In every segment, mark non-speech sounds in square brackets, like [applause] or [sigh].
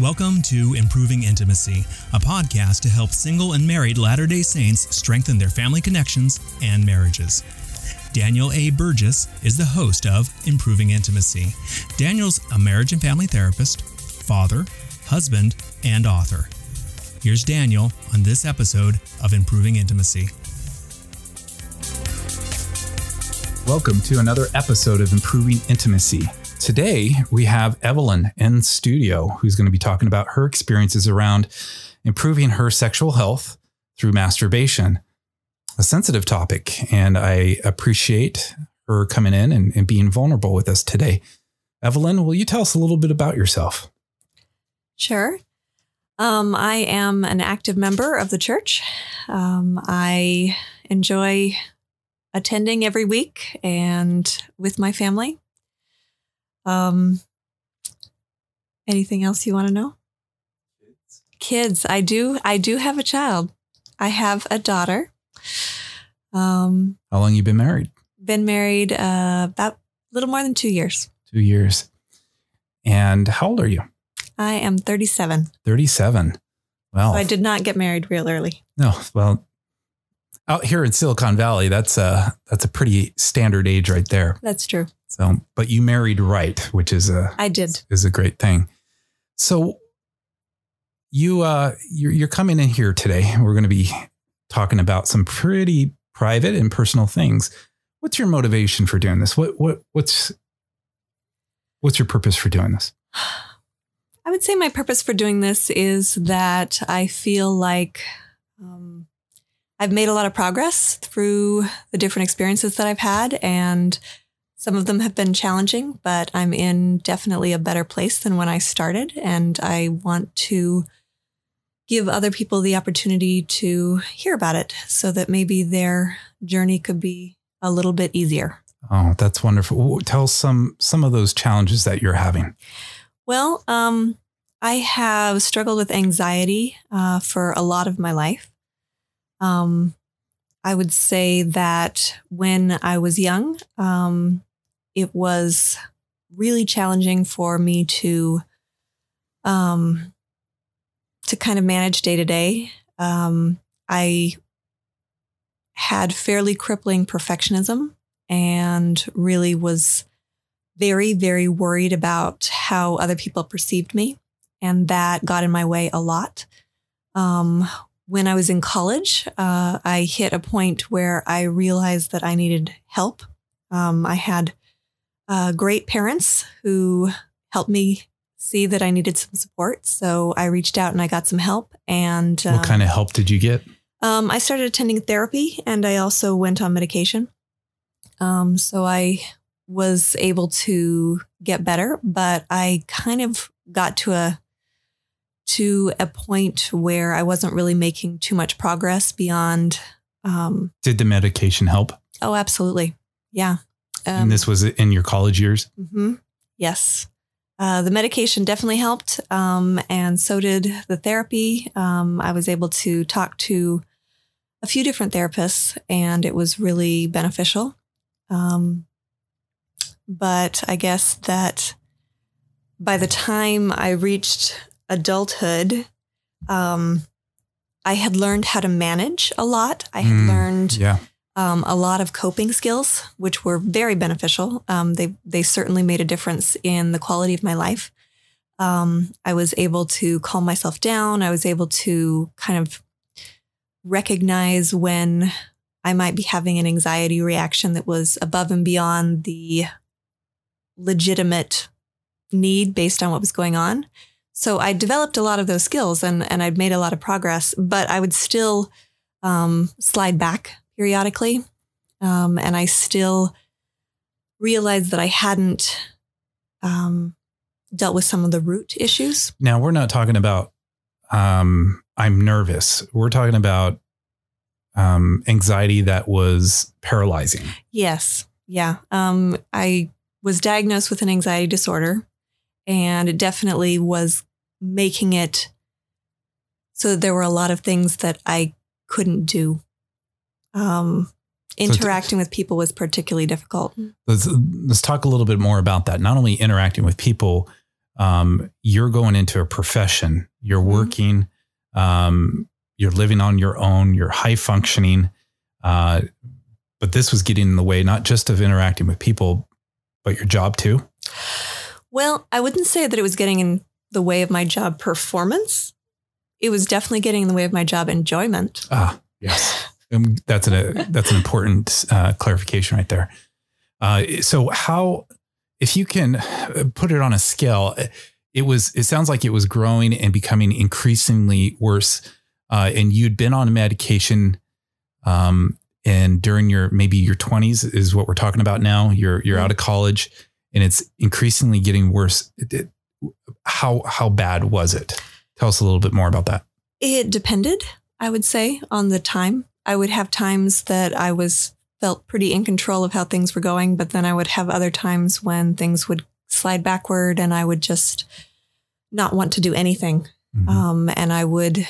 Welcome to Improving Intimacy, a podcast to help single and married Latter day Saints strengthen their family connections and marriages. Daniel A. Burgess is the host of Improving Intimacy. Daniel's a marriage and family therapist, father, husband, and author. Here's Daniel on this episode of Improving Intimacy. Welcome to another episode of Improving Intimacy. Today, we have Evelyn in studio who's going to be talking about her experiences around improving her sexual health through masturbation, a sensitive topic. And I appreciate her coming in and, and being vulnerable with us today. Evelyn, will you tell us a little bit about yourself? Sure. Um, I am an active member of the church. Um, I enjoy attending every week and with my family. Um, anything else you want to know? Kids. Kids. I do. I do have a child. I have a daughter. Um, How long you been married? Been married uh, about a little more than two years. Two years. And how old are you? I am 37. 37. Well, so I did not get married real early. No. Well, out here in Silicon Valley, that's a that's a pretty standard age right there. That's true. So, but you married right, which is a I did is a great thing. So, you uh you're, you're coming in here today. We're going to be talking about some pretty private and personal things. What's your motivation for doing this? What what what's what's your purpose for doing this? I would say my purpose for doing this is that I feel like um, I've made a lot of progress through the different experiences that I've had, and some of them have been challenging, but I'm in definitely a better place than when I started. And I want to give other people the opportunity to hear about it so that maybe their journey could be a little bit easier. Oh, that's wonderful. Tell some some of those challenges that you're having. Well, um, I have struggled with anxiety uh, for a lot of my life. Um, I would say that when I was young, um, it was really challenging for me to um, to kind of manage day to day. Um, I had fairly crippling perfectionism and really was very, very worried about how other people perceived me. And that got in my way a lot. Um, when I was in college, uh, I hit a point where I realized that I needed help. Um, I had uh, great parents who helped me see that I needed some support. So I reached out and I got some help. And what kind of um, help did you get? Um, I started attending therapy and I also went on medication. Um, so I was able to get better, but I kind of got to a to a point where I wasn't really making too much progress beyond. Um, Did the medication help? Oh, absolutely. Yeah. Um, and this was in your college years? Mm-hmm. Yes. Uh, the medication definitely helped, um, and so did the therapy. Um, I was able to talk to a few different therapists, and it was really beneficial. Um, but I guess that by the time I reached adulthood, um, I had learned how to manage a lot. I had mm, learned yeah. Um, a lot of coping skills, which were very beneficial. Um, they they certainly made a difference in the quality of my life. Um, I was able to calm myself down. I was able to kind of recognize when I might be having an anxiety reaction that was above and beyond the legitimate need based on what was going on. So I developed a lot of those skills and, and I'd made a lot of progress, but I would still um, slide back periodically. Um, and I still realized that I hadn't um, dealt with some of the root issues. Now, we're not talking about um, I'm nervous. We're talking about um, anxiety that was paralyzing. Yes. Yeah. Um, I was diagnosed with an anxiety disorder and it definitely was making it so there were a lot of things that I couldn't do. Um, interacting so with people was particularly difficult. Let's, let's talk a little bit more about that. Not only interacting with people, um, you're going into a profession, you're Mhm. working, um, you're living on your own, you're high functioning. Uh, but this was getting in the way, not just of interacting with people, but your job too. Well, I wouldn't say that it was getting in the way of my job performance. It was definitely getting in the way of my job enjoyment. Ah, yes. Um, that's an that's an important uh, clarification right there. Uh, so how, if you can uh, put it on a scale, it was. It sounds like it was growing and becoming increasingly worse. Uh, and you'd been on medication, um, and during your maybe your twenties is what we're talking about now. You're you're out of college, and it's increasingly getting worse. It- it- how how bad was it? Tell us a little bit more about that. It depended, I would say, on the time. I would have times that I was felt pretty in control of how things were going, but then I would have other times when things would slide backward and I would just not want to do anything. Mhm. Um, and I would,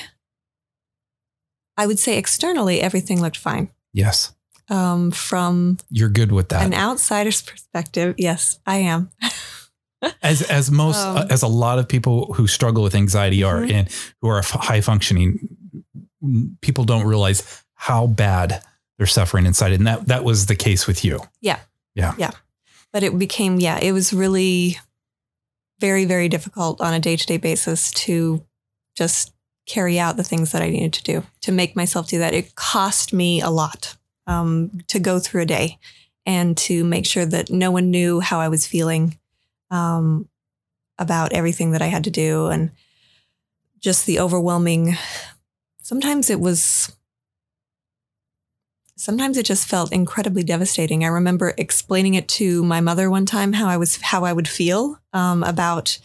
I would say externally, everything looked fine. yes, Um, from you're good with that. an outsider's perspective, yes, I am. [laughs] as as most Um, uh, as a lot of people who struggle with anxiety are Mhm. and who are high functioning people don't realize how bad they're suffering inside and that that was the case with you Yeah. Yeah. Yeah. but it became yeah it was really very very difficult on a day-to-day basis to just carry out the things that i needed to do to make myself do that it cost me a lot um, to go through a day and to make sure that no one knew how i was feeling um, about everything that i had to do and just the overwhelming sometimes it was sometimes it just felt incredibly devastating. I remember explaining it to my mother one time how I was how I would feel um, about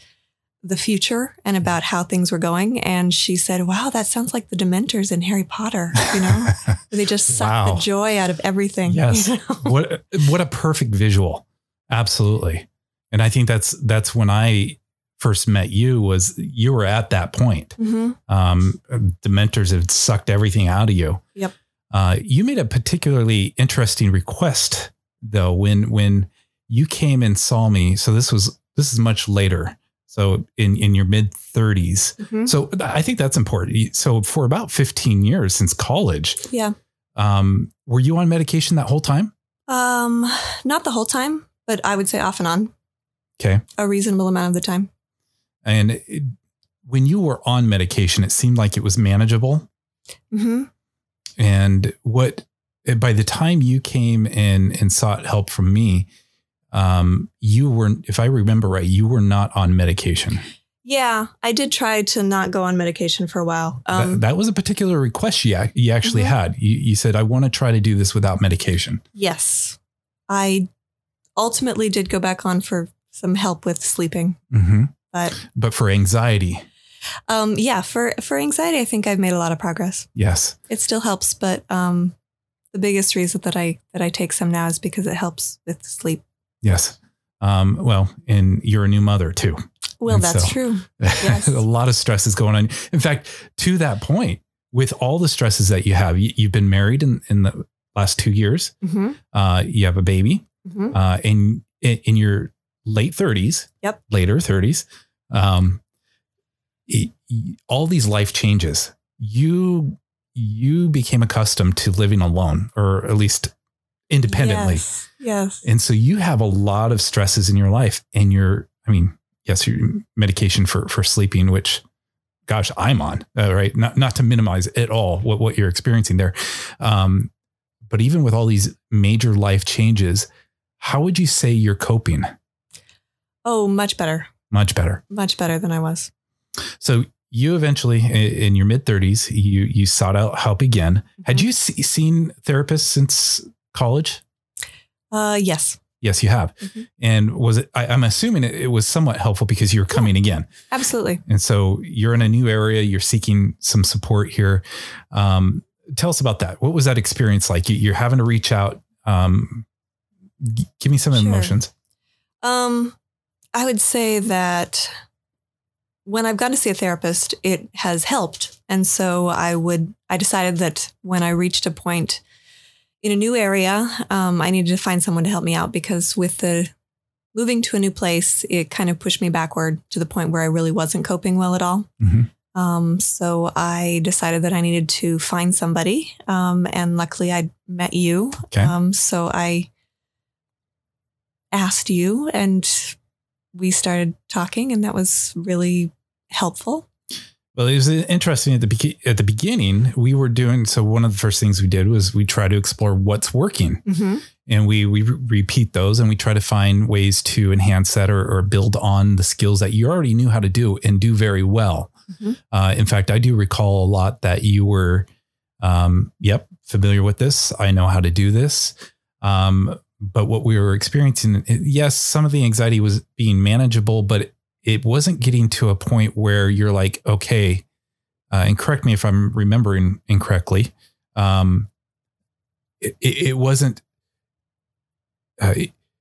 the future and about how things were going, and she said, "Wow, that sounds like the Dementors in Harry Potter. You know, [laughs] they just suck Wow. the joy out of everything." Yes. you know? [laughs] what what a perfect visual absolutely and i think that's that's when i first met you was you were at that point Mhm. um, dementors had sucked everything out of you. Yep. Uh, you made a particularly interesting request though when when you came and saw me. So this was this is much later. So in in your mid 30s. Mhm. So I think that's important. So for about 15 years since college, Yeah. um, were you on medication that whole time? Um, not the whole time, but I would say off and on Okay. a reasonable amount of the time. And it, when you were on medication, it seemed like it was manageable. hmm And what by the time you came in and sought help from me, um, you were, if I remember right, you were not on medication. Yeah, I did try to not go on medication for a while. that, Um, that was a particular request you, you actually Mhm. had. You, you said, I want to try to do this without medication. yes, I ultimately did go back on for some help with sleeping, hmm but But for anxiety, um, yeah, for for anxiety, I think I've made a lot of progress. yes. It still helps, but um, the biggest reason that I that I take some now is because it helps with sleep. Yes. Um, well, and you're a new mother too. Well, And that's so- true. Yes. [laughs] a lot of stress is going on. In fact, to that point, with all the stresses that you have, you, you've been married in, in the last two years. hmm Uh, you have a baby, hmm uh, and in, in your late 30s, Yep. later 30s, um, all these life changes. You you became accustomed to living alone, or at least independently. Yes. yes. And so you have a lot of stresses in your life and you're, I mean, yes, your medication for, for sleeping, which gosh, I'm on, uh, right. Not, not to minimize at all what, what you're experiencing there. Um, but even with all these major life changes, how would you say you're coping? Oh, much better. Much better. Much better than I was. So you eventually in your mid thirties, you, you sought out help again. Had Mhm. you se- seen therapists since college? Uh, yes, Yes, you have. Mhm. And was it, I, I'm assuming it, it was somewhat helpful because you're coming again. absolutely. And so you're in a new area, you're seeking some support here. Um, tell us about that. What was that experience like? You, you're having to reach out. Um, g- give me some Sure. emotions. Um, I would say that when I've gone to see a therapist, it has helped. And so I would, I decided that when I reached a point in a new area, um, I needed to find someone to help me out because with the moving to a new place, it kind of pushed me backward to the point where I really wasn't coping well at all. Mhm. Um, so I decided that I needed to find somebody. Um, and luckily I met you. Okay. Um, so I asked you and we started talking and that was really helpful. Well, it was interesting at the be- at the beginning. We were doing so. One of the first things we did was we try to explore what's working, Mm-hmm. and we we re- repeat those, and we try to find ways to enhance that or, or build on the skills that you already knew how to do and do very well. Mhm. Uh, in fact, I do recall a lot that you were, um, yep, familiar with this. I know how to do this. Um, but what we were experiencing, yes, some of the anxiety was being manageable, but it wasn't getting to a point where you're like, okay, uh, and correct me if I'm remembering incorrectly. Um, it, it wasn't, uh,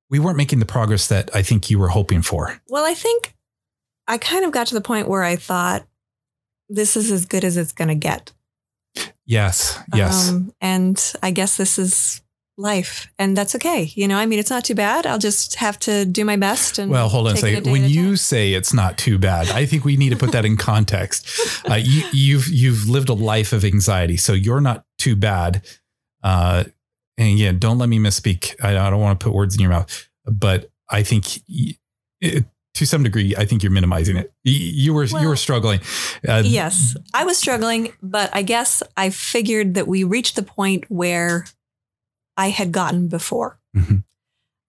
we weren't making the progress that I think you were hoping for. Well, I think I kind of got to the point where I thought this is as good as it's going to get. Yes. Yes. Um, and I guess this is life and that's okay. You know, I mean, it's not too bad. I'll just have to do my best. And well, hold on a second. day When you time. say it's not too bad, I think we need to put that in context. [laughs] Uh, you, you've you've lived a life of anxiety, so you're not too bad. Uh, and again, don't let me misspeak. I, I don't want to put words in your mouth, but I think it, to some degree, I think you're minimizing it. You were you were struggling. Uh, yes, I was struggling, but I guess I figured that we reached the point where I had gotten before, Mhm.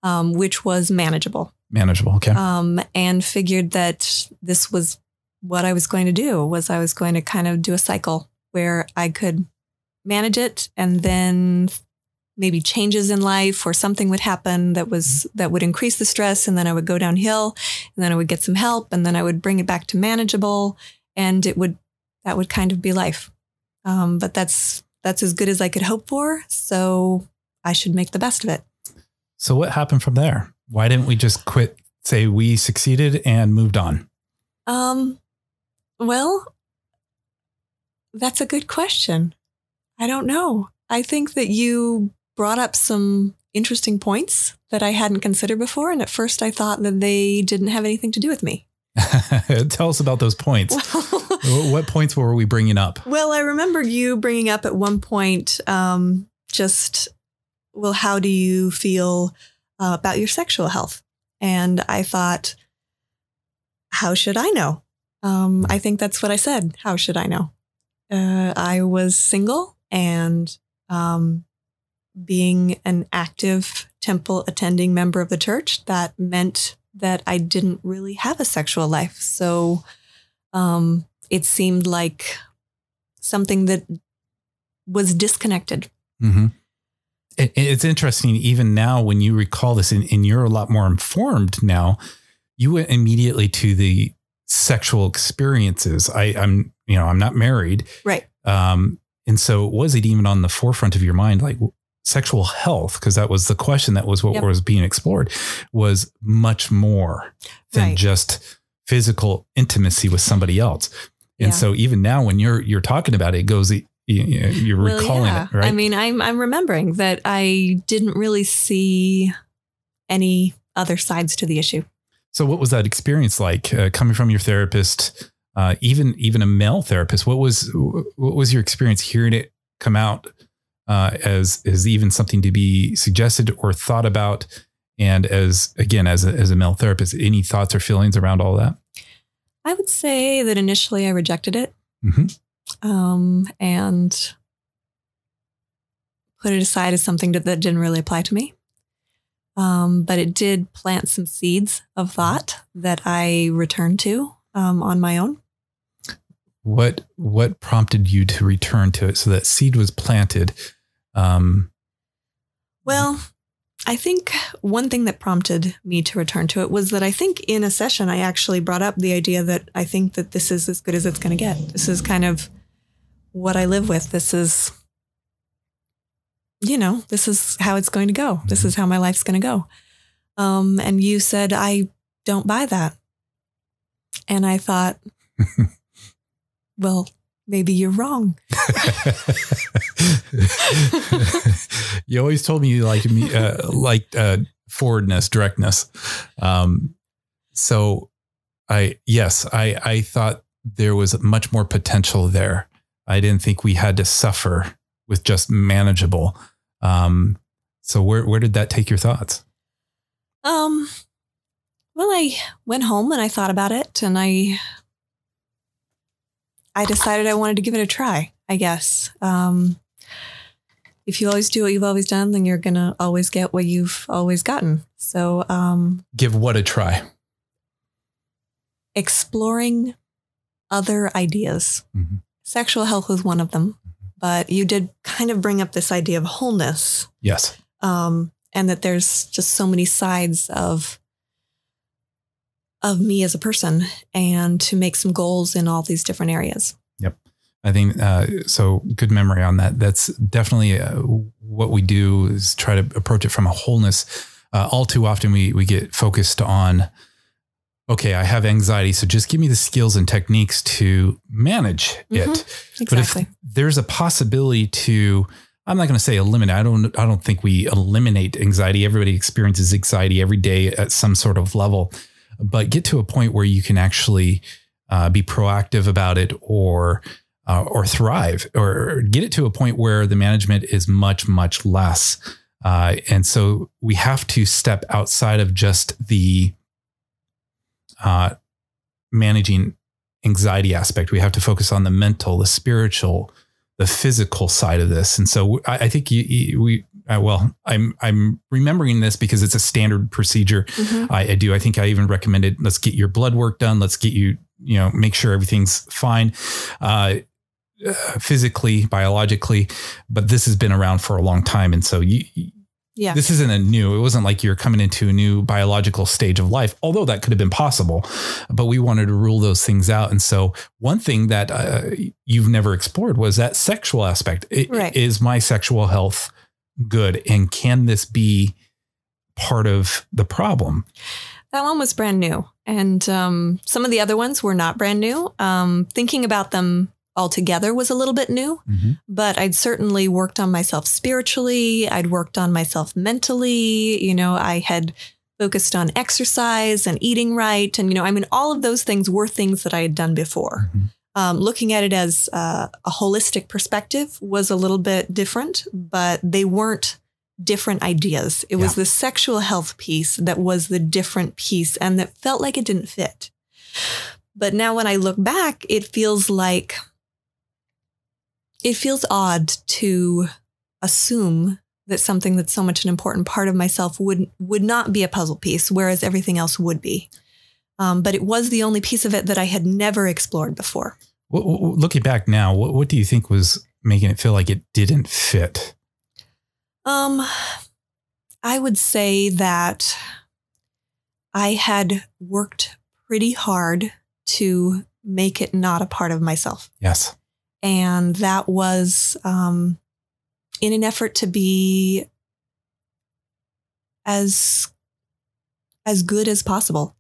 um, which was manageable. Manageable. Okay. um, and figured that this was what I was going to do was I was going to kind of do a cycle where I could manage it and then maybe changes in life or something would happen that was that would increase the stress and then I would go downhill and then I would get some help and then I would bring it back to manageable and it would that would kind of be life. Um, but that's that's as good as I could hope for. So I should make the best of it. so what happened from there? Why didn't we just quit? Say we succeeded and moved on. Um, well, that's a good question. I don't know. I think that you brought up some interesting points that I hadn't considered before. And at first I thought that they didn't have anything to do with me. [laughs] Tell us about those points. [laughs] Wh- what points were we bringing up? well, I remember you bringing up at one point um, just, well, how do you feel uh, about your sexual health? And I thought, how should I know? Um, I think that's what I said. How should I know? Uh, I was single and um, being an active temple attending member of the church, that meant that I didn't really have a sexual life. So um, it seemed like something that was disconnected. Mm-hmm. It, it's interesting, even now, when you recall this, and, and you're a lot more informed now, you went immediately to the sexual experiences. I, I'm, you know, I'm not married. Right. Um, and so was it even on the forefront of your mind, like sexual health? Because that was the question that was what Yep. was being explored was much more than Right. just physical intimacy with somebody else. And Yeah. so even now when you're, you're talking about it, it goes, you, you're Well, recalling yeah. it, right? I mean, I'm I'm remembering that I didn't really see any other sides to the issue. So what was that experience like uh, coming from your therapist, uh, even even a male therapist? What was what was your experience hearing it come out uh, as as even something to be suggested or thought about? And as again as a, as a male therapist, any thoughts or feelings around all that? I would say that initially I rejected it Mhm. Um, and put it aside as something that, that didn't really apply to me. Um, but it did plant some seeds of thought that I returned to um, on my own. What what prompted you to return to it? So that seed was planted. Um, Well, I think one thing that prompted me to return to it was that I think in a session I actually brought up the idea that I think that this is as good as it's going to get. This is kind of what I live with. This is, you know, this is how it's going to go. This is how my life's going to go. Um, and you said, I don't buy that. And I thought, [laughs] well, maybe you're wrong. [laughs] you always told me you liked me, uh, like uh, forwardness, directness. Um, so I, yes, I, I thought there was much more potential there. I didn't think we had to suffer with just manageable. Um, so where, where did that take your thoughts? Um, well, I went home and I thought about it and I, I decided I wanted to give it a try, I guess. Um, if you always do what you've always done, then you're going to always get what you've always gotten. So, um, give what a try. Exploring other ideas. Mhm. Sexual health was one of them, but you did kind of bring up this idea of wholeness Yes. um, and that there's just so many sides of of me as a person and to make some goals in all these different areas Yep. I think uh, so. Good memory on that. That's definitely uh, what we do is try to approach it from a wholeness. Uh, all too often, we we get focused on. Okay, I have anxiety, so just give me the skills and techniques to manage it. Mhm. But exactly if there's a possibility to, I'm not going to say eliminate. I don't. I don't think we eliminate anxiety. Everybody experiences anxiety every day at some sort of level, but get to a point where you can actually uh, be proactive about it, or uh, or thrive, or get it to a point where the management is much much less. Uh, and so we have to step outside of just the uh, managing anxiety aspect. We have to focus on the mental, the spiritual, the physical side of this. And so I, I think you, you, we, uh, well, I'm I'm remembering this because it's a standard procedure. Mhm. I, I do. I think I even recommended let's get your blood work done. Let's get you, you know, make sure everything's fine. Uh, uh, physically, biologically, but this has been around for a long time, and so you, yeah this isn't a new. It wasn't like you're coming into a new biological stage of life, although that could have been possible. But we wanted to rule those things out. And so, one thing that uh, you've never explored was that sexual aspect. I- Right. Is my sexual health good, and can this be part of the problem? that one was brand new and um, some of the other ones were not brand new um, thinking about them altogether was a little bit new but I'd certainly worked on myself spiritually. I'd worked on myself mentally. You know, I had focused on exercise and eating right. And, you know, I mean, all of those things were things that I had done before. Mhm. Um, looking at it as uh, a holistic perspective was a little bit different, but they weren't different ideas. It was the sexual health piece that was the different piece and that felt like it didn't fit. But now when I look back, it feels like it feels odd to assume that something that's so much an important part of myself would would not be a puzzle piece, whereas everything else would be. Um, but it was the only piece of it that I had never explored before. Looking back now, what, what do you think was making it feel like it didn't fit? Um, I would say that I had worked pretty hard to make it not a part of myself. Yes. And that was um, in an effort to be as as good as possible.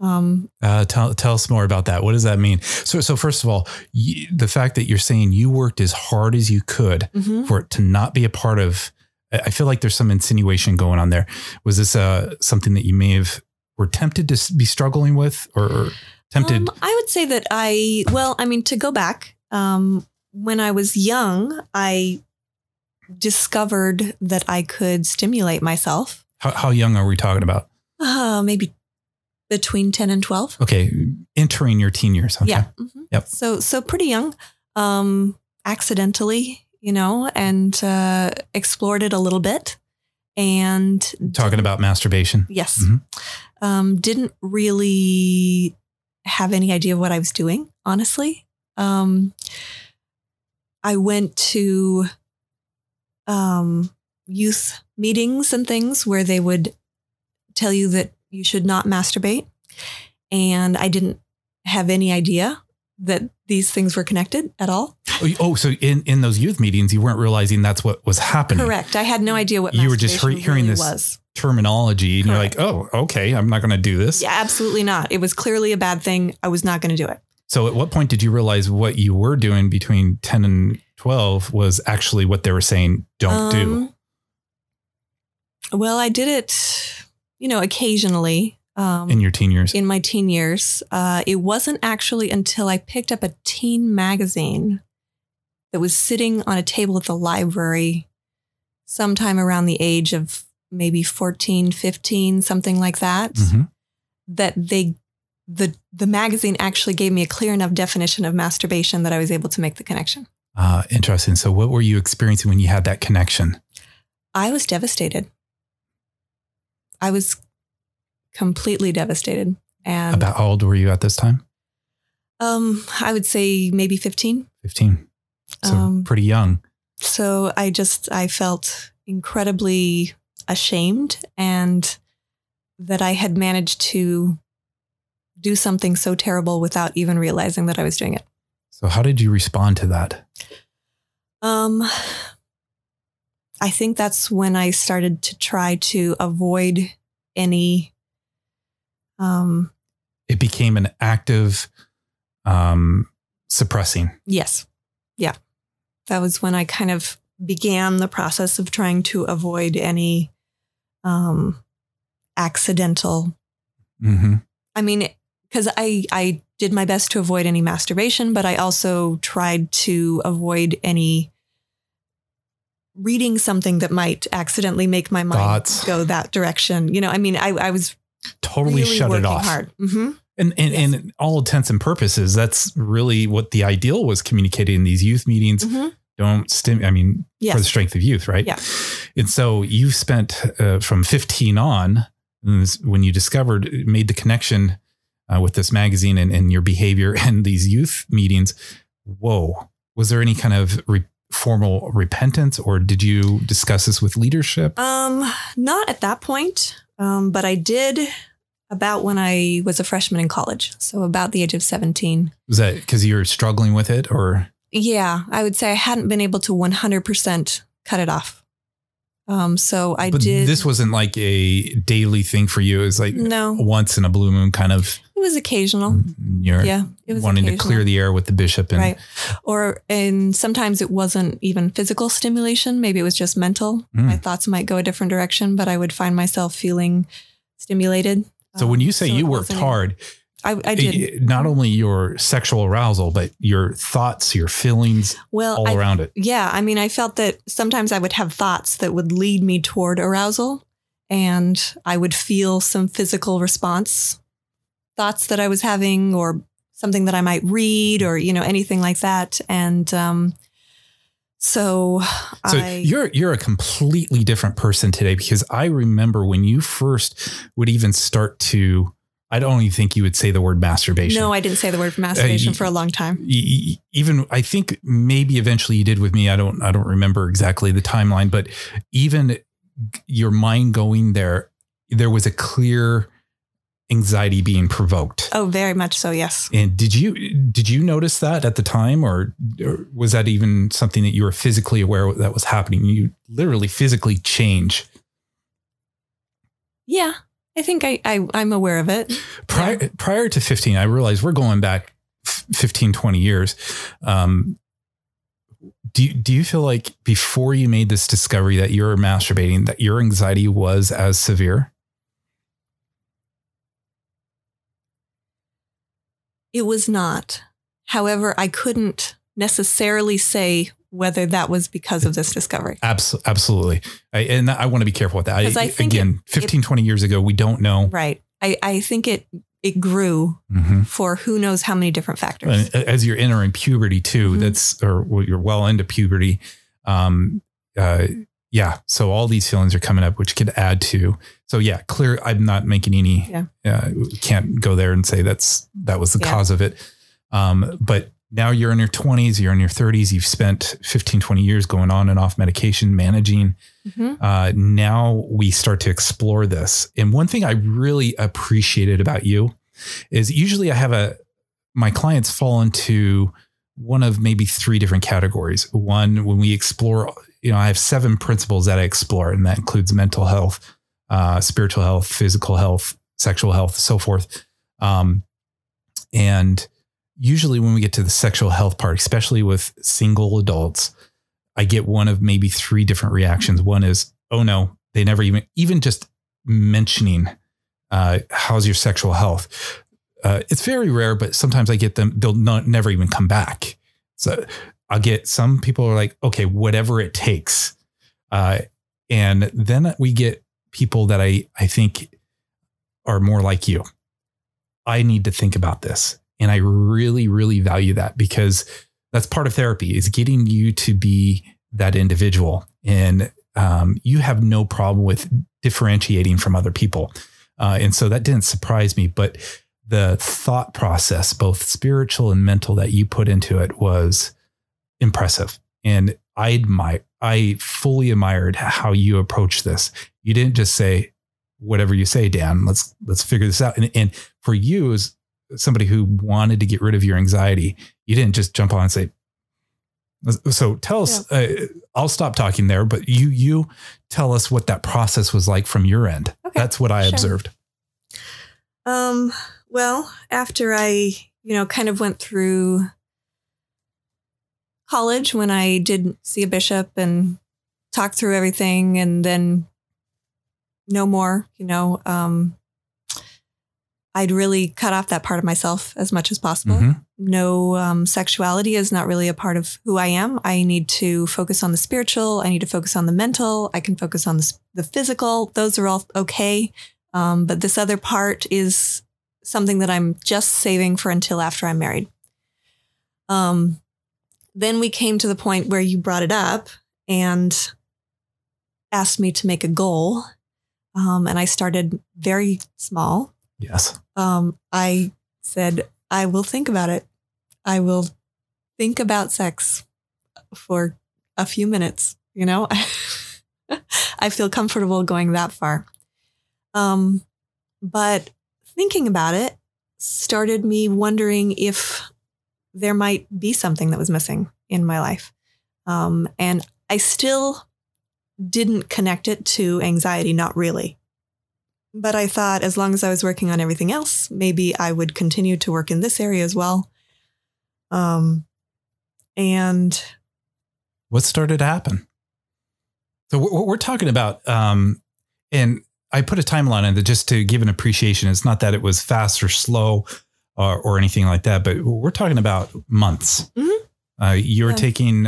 Um, Uh, tell tell us more about that. What does that mean? So so first of all, you, the fact that you're saying you worked as hard as you could mhm. for it to not be a part of, I I feel like there's some insinuation going on there. Was this uh, something that you may have were tempted to be struggling with, or, or tempted? Um, I would say that I, well, I mean, to go back, um, when I was young, I discovered that I could stimulate myself, how, how young are we talking about? uh, maybe between 10 and 12. Okay, entering your teen years. Okay. Yeah. mhm. Yep. So, so pretty young, um, accidentally, you know, and uh, explored it a little bit. And Talking about masturbation. Yes. Mhm. Um, didn't really have any idea of what I was doing, honestly. Um, I went to um, youth meetings and things where they would tell you that you should not masturbate. And I didn't have any idea that these things were connected at all. Oh, Oh, so in, in those youth meetings, you weren't realizing that's what was happening. Correct. I had no idea what You were just he- hearing really this- was. Terminology, and Correct. you're like, oh, okay, I'm not going to do this. Yeah, absolutely not. It was clearly a bad thing. I was not going to do it. So at what point did you realize what you were doing between 10 and 12 was actually what they were saying don't do? Um, Well, I did it, you know, occasionally. Um, in your teen years? in my teen years. Uh, it wasn't actually until I picked up a teen magazine that was sitting on a table at the library sometime around the age of maybe 14, 15, something like that, Mhm. that they the the magazine actually gave me a clear enough definition of masturbation that I was able to make the connection. Uh, interesting. So, what were you experiencing when you had that connection? I was devastated. I was completely devastated. And About how old were you at this time? um I would say maybe 15. 15. So, Um, pretty young. So I just I felt incredibly ashamed and that I had managed to do something so terrible without even realizing that I was doing it. So, how did you respond to that? Um I think that's when I started to try to avoid any um It became an active um, suppressing. yes. Yeah. That was when I kind of began the process of trying to avoid any um accidental hmm I mean, because I I did my best to avoid any masturbation, but I also tried to avoid any reading something that might accidentally make my mind Thoughts. go that direction. You know, I mean, I I was Totally really shut it off. hard. hmm And, and, Yes. and all intents and purposes, that's really what the ideal was communicated in these youth meetings. hmm Don't stim. I mean, Yes. for the strength of youth, right? Yeah. And so you spent uh, from 15 on when you discovered, made the connection uh, with this magazine and, and your behavior [laughs] and these youth meetings. Whoa. Was there any kind of re- formal repentance or did you discuss this with leadership? Um, not at that point, um, but I did about when I was a freshman in college, so about the age of seventeen. Was that because you were struggling with it or? Yeah, I would say I hadn't been able to one hundred percent cut it off. Um, so I but did. this wasn't like a daily thing for you. It was like no, once in a blue moon kind of it was occasional. Yeah, it was wanting to clear the air with the bishop and right or and sometimes it wasn't even physical stimulation maybe it was just mental Mm. my thoughts might go a different direction but i would find myself feeling stimulated so when Um, you say so you worked hard, i, I did not only your sexual arousal, but your thoughts, your feelings well all I, around it. yeah i mean i felt that sometimes i would have thoughts that would lead me toward arousal and i would feel some physical response thoughts that i was having or something that i might read or you know anything like that and um so, So I you're you're a completely different person today because I remember when you first would even start to I don't even think you would say the word masturbation. No, I didn't say the word masturbation y- for a long time. Even I think maybe eventually you did with me. I don't I don't remember exactly the timeline, but even your mind going there, there was a clear anxiety being provoked. Oh, very much so. Yes. And did you did you notice that at the time, or, or was that even something that you were physically aware that was happening? You literally physically change. Yeah, I think I, I I'm aware of it. Prior prior to 15, I realized we're going back f- 15, 20 years. Um, do you, do you feel like before you made this discovery that you're masturbating, that your anxiety was as severe? It was not. However, I couldn't necessarily say whether that was because of this discovery. Abs- absolutely. I, and I want to be careful with that. I think again, 15, 20 years ago, we don't know. Right. I, I think it it grew Mhm. for who knows how many different factors. And as you're entering puberty too, Mhm. that's or you're well into puberty. Um, uh, yeah. So all these feelings are coming up, which could add to. So yeah, clear. I'm not making any. Yeah. Uh, can't go there and say that's that was the Yeah. cause of it. Um, but now you're in your 20s, you're in your 30s. You've spent 15, 20 years going on and off medication, managing. Mhm. Uh, now we start to explore this. And one thing I really appreciated about you is usually I have a my clients fall into one of maybe three different categories. One, when we explore, you know, I have seven principles that I explore, and that includes mental health, uh, spiritual health, physical health, sexual health, so forth. Um, and usually, when we get to the sexual health part, especially with single adults, I get one of maybe three different reactions. One is, oh no, they never even even just mentioning uh, how's your sexual health. Uh, it's very rare, but sometimes I get them. They'll not never even come back. So I'll get some people are like, okay, whatever it takes, uh, and then we get people that I I think are more like you. I need to think about this, and I really really value that because that's part of therapy is getting you to be that individual and um, you have no problem with differentiating from other people. Uh, and so that didn't surprise me, but the thought process, both spiritual and mental, that you put into it was impressive. And I admire, I fully admired how you approached this. You didn't just say, whatever you say, Dan, let's, let's figure this out. And, and for you as somebody who wanted to get rid of your anxiety, you didn't just jump on and say, so tell us. Yeah. Uh, I'll stop talking there, but you you tell us what that process was like from your end. Okay, That's what I sure. observed. Um. Well, after I you know kind of went through college when I did see a bishop and talk through everything, and then no more. You know, um, I'd really cut off that part of myself as much as possible. Mm-hmm. No um, sexuality is not really a part of who I am. I need to focus on the spiritual. I need to focus on the mental. I can focus on the, the physical. Those are all okay. Um, but this other part is something that I'm just saving for until after I'm married. Um, then we came to the point where you brought it up and asked me to make a goal. Um, and I started very small Yes. Um, I said, I will think about it. I will think about sex for a few minutes, you know? [laughs] I feel comfortable going that far. Um, but thinking about it started me wondering if there might be something that was missing in my life. Um, and I still didn't connect it to anxiety, not really. But I thought as long as I was working on everything else, maybe I would continue to work in this area as well. Um, and what started to happen? So what we're talking about, um, and I put a timeline on it just to give an appreciation. It's not that it was fast or slow or, or anything like that, but we're talking about months. Mm-hmm. Uh, you're yeah. taking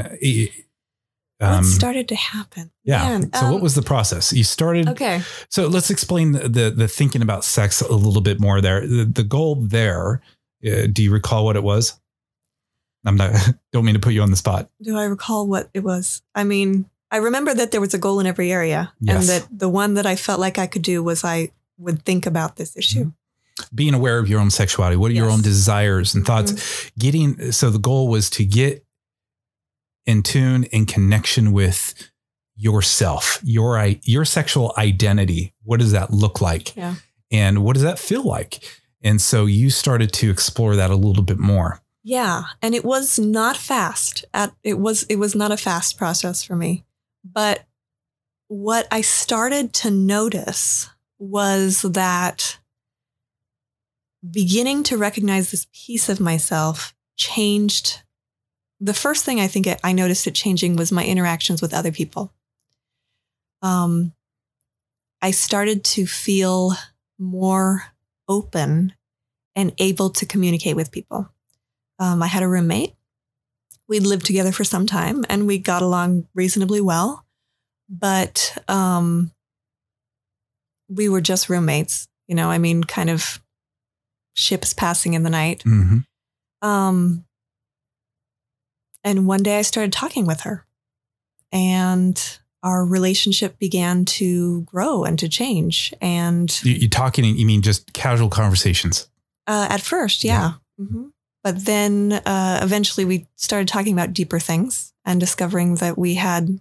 um, what started to happen? Yeah. Man, so um, what was the process? You started. Okay. So let's explain the, the, the thinking about sex a little bit more there. The, the goal there, uh, do you recall what it was? I'm not, [laughs] don't mean to put you on the spot. Do I recall what it was? I mean, I remember that there was a goal in every area yes. and that the one that I felt like I could do was I would think about this issue. Mm-hmm. Being aware of your own sexuality, what are yes. your own desires and thoughts? Mm-hmm. Getting, so the goal was to get in tune in connection with yourself, your your sexual identity. What does that look like? Yeah. And what does that feel like? And so you started to explore that a little bit more. Yeah, and it was not fast. At it was it was not a fast process for me. But what I started to notice was that beginning to recognize this piece of myself changed the first thing I think I noticed it changing was my interactions with other people. Um, I started to feel more open and able to communicate with people. Um, I had a roommate. We'd lived together for some time and we got along reasonably well, but um, we were just roommates. You know, I mean, kind of ships passing in the night. Mm-hmm. Um, and one day I started talking with her, and our relationship began to grow and to change. And you, you talking, you mean just casual conversations? Uh, at first, yeah. yeah. Mm-hmm. But then uh, eventually we started talking about deeper things and discovering that we had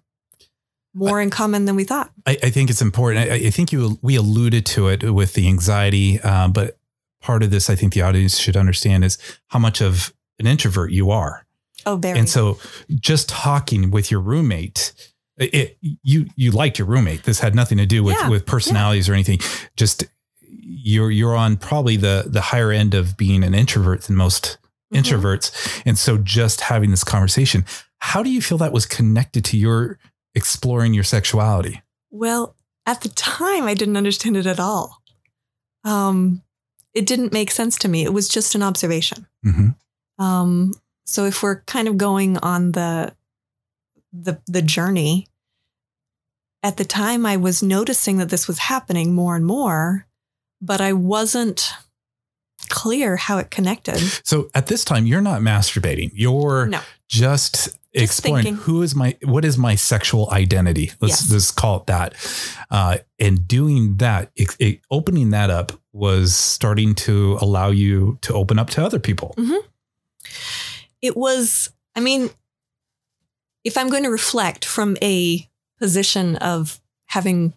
more I, in common than we thought. I, I think it's important. I, I, think you we alluded to it with the anxiety, uh, but part of this I think the audience should understand is how much of an introvert you are. Oh, very. And so just talking with your roommate, it, you you liked your roommate. This had nothing to do with yeah, with personalities yeah. or anything. Just you're you're on probably the the higher end of being an introvert than most mm-hmm. introverts. And so just having this conversation, how do you feel that was connected to your exploring your sexuality? Well, at the time, I didn't understand it at all. Um, it didn't make sense to me. It was just an observation. hmm Um, so if we're kind of going on the the the journey, at the time I was noticing that this was happening more and more, but I wasn't clear how it connected. [laughs] So at this time, you're not masturbating. You're No. just exploring thinking. who is my what is my sexual identity. Let's Yes. just call it that. Uh, and doing that, it, it- opening that up was starting to allow you to open up to other people. It was, I mean, if I'm going to reflect from a position of having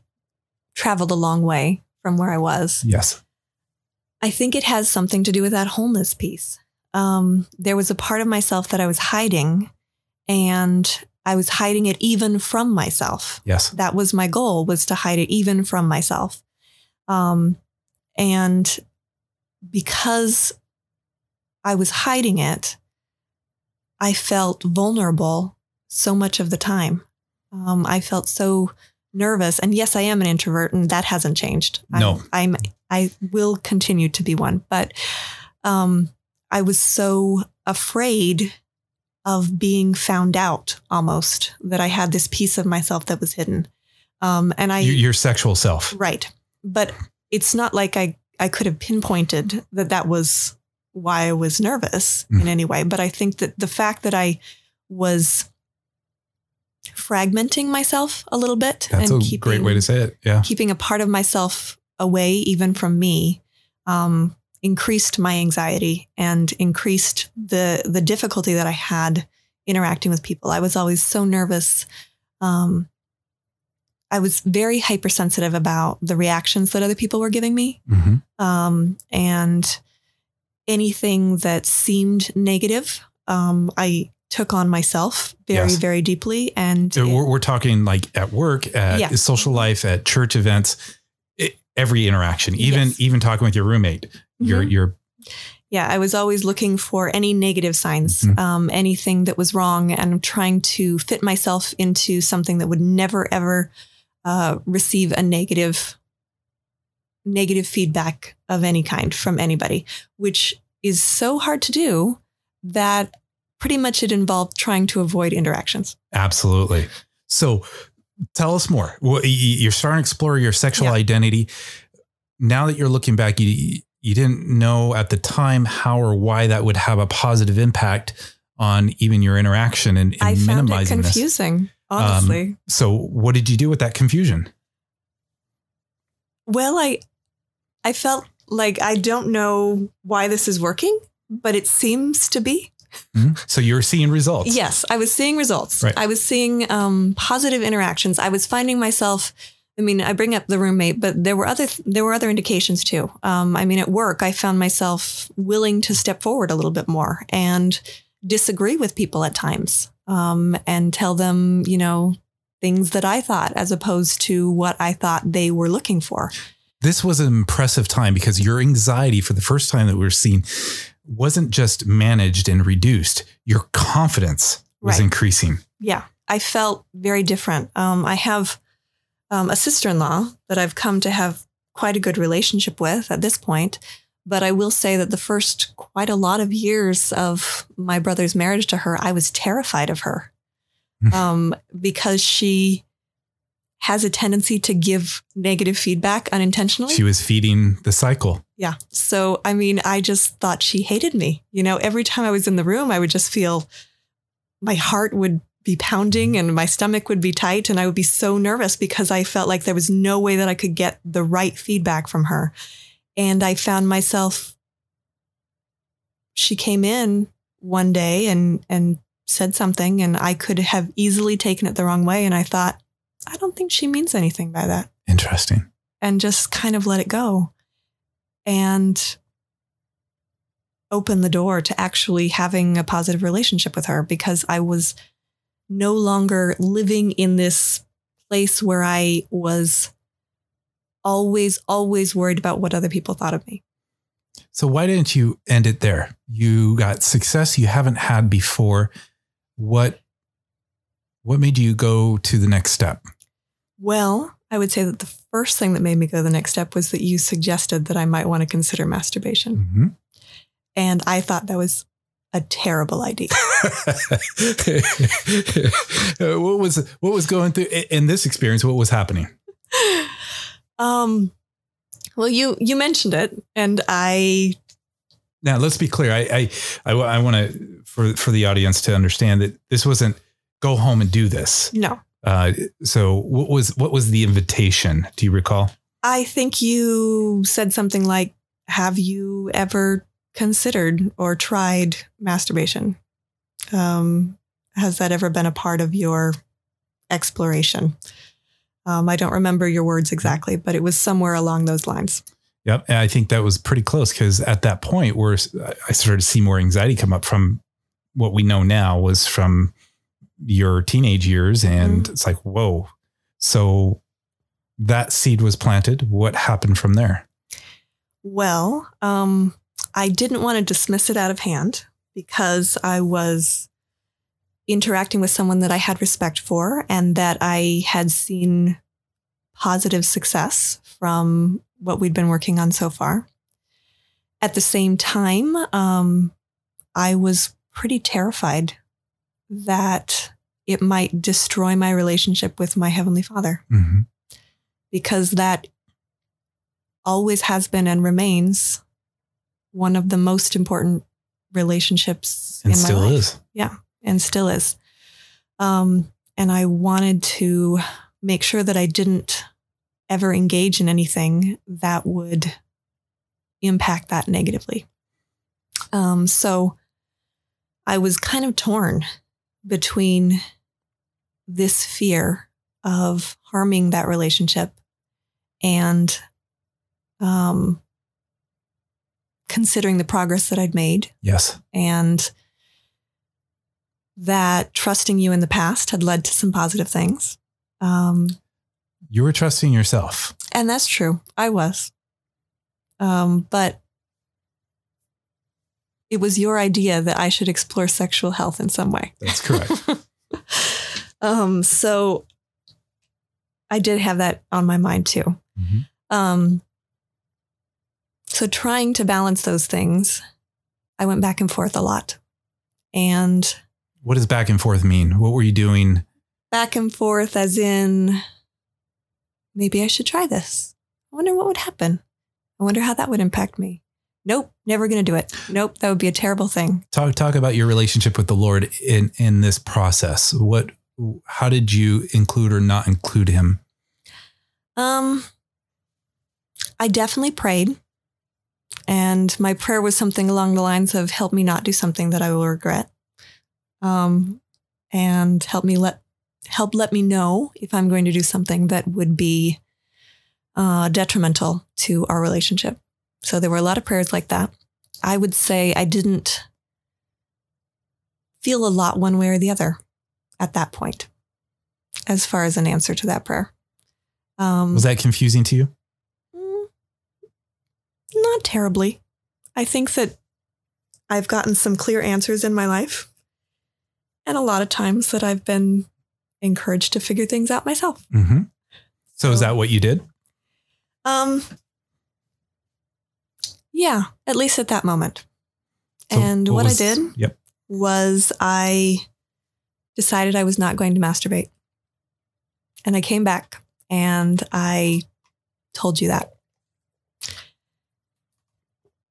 traveled a long way from where I was, Yes. I think it has something to do with that wholeness piece. Um, there was a part of myself that I was hiding, and I was hiding it even from myself. Yes. That was my goal: was to hide it even from myself. Um, and because I was hiding it, I felt vulnerable so much of the time. Um, I felt so nervous, and yes, I am an introvert, and that hasn't changed. No. I'm, I'm I will continue to be one, but um, I was so afraid of being found out almost that I had this piece of myself that was hidden. Um, and I, your, your sexual self. right. But it's not like I, I could have pinpointed that that was why I was nervous Mm. in any way. But I think that the fact that I was fragmenting myself a little bit That's a great way to say it. Yeah. keeping a part of myself away even from me um, increased my anxiety and increased the the difficulty that I had interacting with people. I was always so nervous. Um, I was very hypersensitive about the reactions that other people were giving me, hmm um, and anything that seemed negative, um, I took on myself very, Yes. very deeply. And we're, we're talking like at work, at Yeah. social life, at church events, it, every interaction, even Yes. even talking with your roommate, your Mhm. your Yeah, I was always looking for any negative signs, Mhm. um, anything that was wrong, and trying to fit myself into something that would never ever uh, receive a negative negative feedback of any kind from anybody, which is so hard to do that pretty much it involved trying to avoid interactions. Absolutely. So tell us more. Well, y- y- You're starting to explore your sexual Yeah. identity. Now that you're looking back, you, you didn't know at the time how or why that would have a positive impact on even your interaction and, and I found it minimizing this. confusing, um, honestly. So what did you do with that confusion? Well, I I felt like I don't know why this is working, but it seems to be. Mhm. So you're seeing results. Yes, I was seeing results. Right. I was seeing um, positive interactions. I was finding myself. I mean, I bring up the roommate, but there were other there were other indications too. Um, I mean, at work, I found myself willing to step forward a little bit more and disagree with people at times, um, and tell them, you know, things that I thought as opposed to what I thought they were looking for. This was an impressive time because your anxiety for the first time that we were seeing wasn't just managed and reduced. Your confidence was Right. increasing. yeah, I felt very different. Um, I have um, a sister in law that I've come to have quite a good relationship with at this point. But I will say that the first quite a lot of years of my brother's marriage to her, I was terrified of her um, because she has a tendency to give negative feedback unintentionally. She was feeding the cycle. Yeah. So, I mean, I just thought she hated me. You know, every time I was in the room, I would just feel my heart would be pounding and my stomach would be tight. And I would be so nervous because I felt like there was no way that I could get the right feedback from her. And I found myself, she came in one day and, and said something, and I could have easily taken it the wrong way. And I thought, I don't think she means anything by that Interesting. and just kind of let it go and open the door to actually having a positive relationship with her because I was no longer living in this place where I was always, always worried about what other people thought of me. So why didn't you end it there? You got success you haven't had before. What what made you go to the next step? Well, I would say that the first thing that made me go the next step was that you suggested that I might want to consider masturbation. Mm-hmm. And I thought that was a terrible idea. [laughs] what was what was going through in this experience? What was happening? Um, well, you you mentioned it, and I. Now let's be clear. I I I, I want to for for the audience to understand that this wasn't go home and do this. No. Uh, so what was what was the invitation? Do you recall? I think you said something like, "Have you ever considered or tried masturbation? Um, has that ever been a part of your exploration?" Um, I don't remember your words exactly, but it was somewhere along those lines. Yep, and I think that was pretty close because at that point, where I started to see more anxiety come up from what we know now was from your teenage years, and mm-hmm. it's like, whoa. So that seed was planted. What happened from there? Well, um, I didn't want to dismiss it out of hand because I was interacting with someone that I had respect for and that I had seen positive success from what we'd been working on so far. At the same time, um, I was pretty terrified that it might destroy my relationship with my Heavenly Father mm-hmm. because that always has been and remains one of the most important relationships and in still my life. is. Yeah and still is. Um, and I wanted to make sure that I didn't ever engage in anything that would impact that negatively. Um, so I was kind of torn between this fear of harming that relationship and um, considering the progress that I'd made. Yes. And that trusting you in the past had led to some positive things. Um, you were trusting yourself. And that's true. I was. Um, but it was your idea that I should explore sexual health in some way. That's correct. [laughs] um, so I did have that on my mind too. Mm-hmm. Um, so trying to balance those things, I went back and forth a lot. And what does back and forth mean? What were you doing? Back and forth, as in, maybe I should try this. I wonder what would happen. I wonder how that would impact me. Nope, never going to do it. Nope, that would be a terrible thing. Talk talk about your relationship with the Lord in in this process. What how did you include or not include him? Um I definitely prayed. And my prayer was something along the lines of help me not do something that I will regret um, and help me let help let me know if I'm going to do something that would be uh, detrimental to our relationship. So there were a lot of prayers like that. I would say I didn't feel a lot one way or the other at that point, as far as an answer to that prayer. Um, Was that confusing to you? Mm, not terribly. I think that I've gotten some clear answers in my life and a lot of times that I've been encouraged to figure things out myself. Mm-hmm. So, so, is that what you did? Um, yeah, at least at that moment. So and what, what was, I did yep. was I decided I was not going to masturbate. And I came back and I told you that.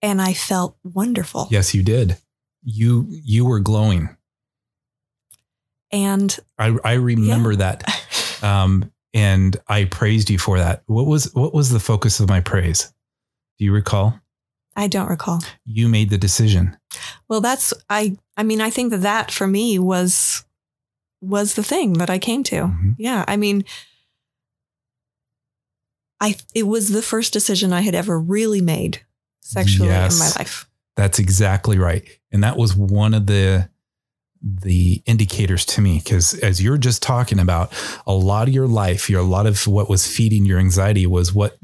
And I felt wonderful. Yes, you did. You you were glowing. And I, I remember yeah. that. [laughs] Um, and I praised you for that. What was what was the focus of my praise? Do you recall? I don't recall. You made the decision. Well, that's I I mean, I think that that for me was was the thing that I came to. Mm-hmm. Yeah, I mean I it was the first decision I had ever really made sexually yes, in my life. That's exactly right. And that was one of the the indicators to me because as you're just talking about a lot of your life your a lot of what was feeding your anxiety was what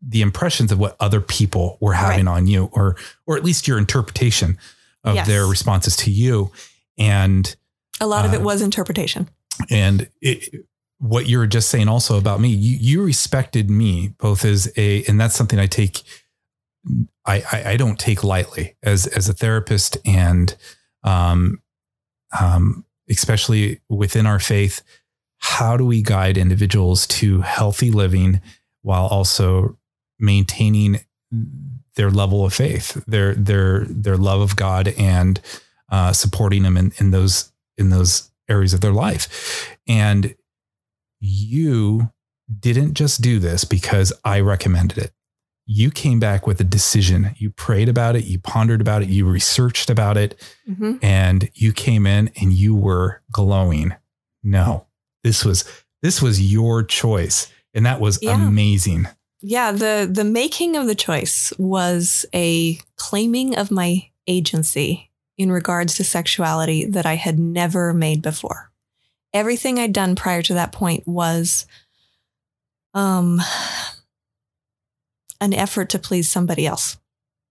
the impressions of what other people were having right. on you or or at least your interpretation of yes. their responses to you and a lot uh, of it uh, was interpretation. and it, what you were just saying also about me, you, you respected me both as a, and that's something I take, I, I, I don't take lightly as, as a therapist and, um, um, especially within our faith, how do we guide individuals to healthy living while also maintaining their level of faith, their their their love of God, and uh, supporting them in, in those in those areas of their life. And you didn't just do this because I recommended it. You came back with a decision. You prayed about it, you pondered about it, you researched about it, Mm-hmm. and you came in and you were glowing. No, this was this was your choice, and that was Yeah. amazing. Yeah, the the making of the choice was a claiming of my agency in regards to sexuality that I had never made before. Everything I'd done prior to that point was um an effort to please somebody else,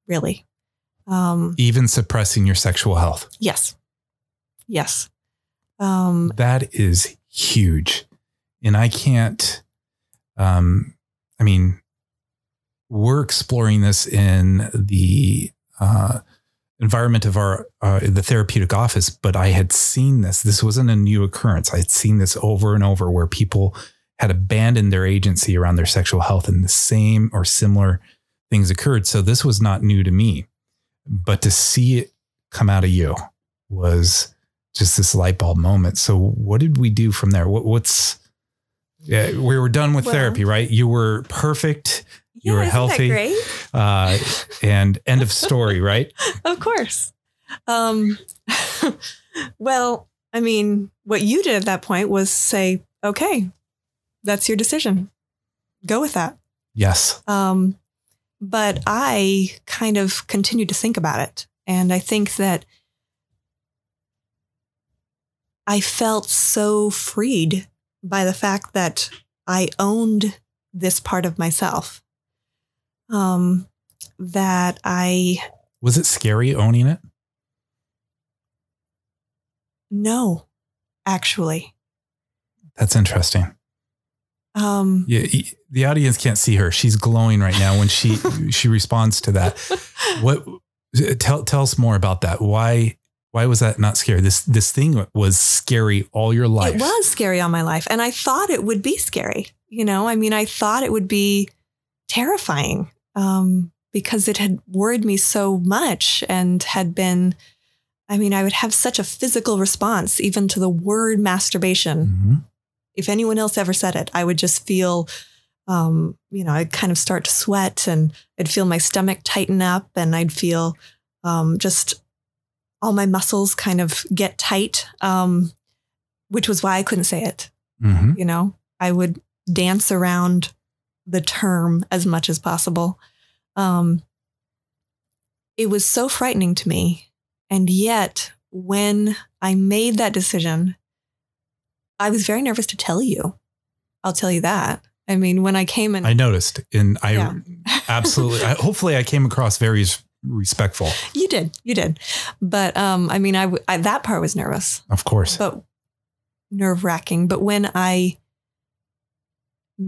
really. Um Even suppressing your sexual health. yes. Yes. Um That is huge. And I can't, um, I mean, we're exploring this in the uh, environment of our, uh, the therapeutic office, but I had seen this. This wasn't a new occurrence. I had seen this over and over where people had abandoned their agency around their sexual health and the same or similar things occurred. So this was not new to me, but to see it come out of you was just this light bulb moment. So what did we do from there? What, what's yeah, we were done with Well- therapy, right? You were perfect, You were isn't that healthy. uh, and end of story, right? [laughs] Of course. Um, [laughs] well, I mean, what you did at that point was say, okay, that's your decision. Go with that. Yes. Um, but I kind of continued to think about it. And I think that I felt so freed by the fact that I owned this part of myself. Um, that I Was it scary owning it? No, actually. That's interesting. Um, Yeah, the audience can't see her. She's glowing right now when she [laughs] she responds to that. What tell tell us more about that? Why why was that not scary? This this thing was scary all your life. It was scary all my life. And I thought it would be scary. You know, I mean, I thought it would be terrifying um, because it had worried me so much and had been, I mean, I would have such a physical response even to the word masturbation. Mhm. If anyone else ever said it, I would just feel, um, you know, I'd kind of start to sweat and I'd feel my stomach tighten up and I'd feel um, just all my muscles kind of get tight, um, which was why I couldn't say it Mhm. you know i would dance around the term as much as possible um it was so frightening to me and yet when i made that decision i was very nervous to tell you i'll tell you that i mean when i came in I noticed, and I Yeah. [laughs] absolutely. I, hopefully, I came across very respectful. you did you did but um i mean I that part was nervous Of course. but nerve wracking. But when I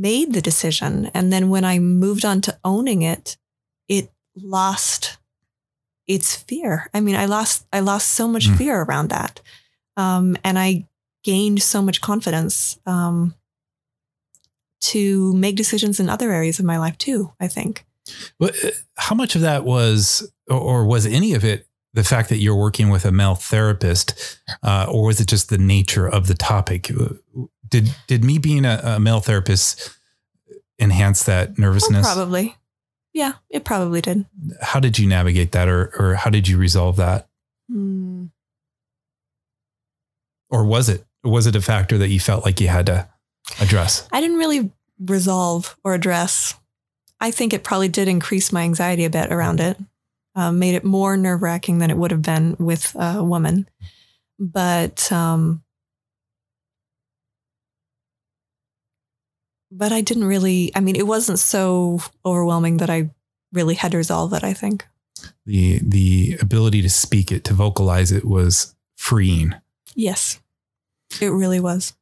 made the decision and then when I moved on to owning it, it lost its fear. I mean, I lost I lost so much Mm. fear around that, um, and I gained so much confidence um, to make decisions in other areas of my life too. I think. Uh, how much of that was, or, or was any of it, the fact that you're working with a male therapist, uh, or was it just the nature of the topic? Did did me being a, a male therapist enhance that Oh, nervousness? probably. Yeah, it probably did. How did you navigate that, or or how did you resolve that, Hmm. or was it was it a factor that you felt like you had to address? I didn't really resolve or address. I think it probably did increase my anxiety a bit around it, um, made it more nerve wracking than it would have been with a woman. But, um, but I didn't really, I mean, it wasn't so overwhelming that I really had to resolve it, I think. The the ability to speak it, to vocalize it, was freeing. Yes, it really was.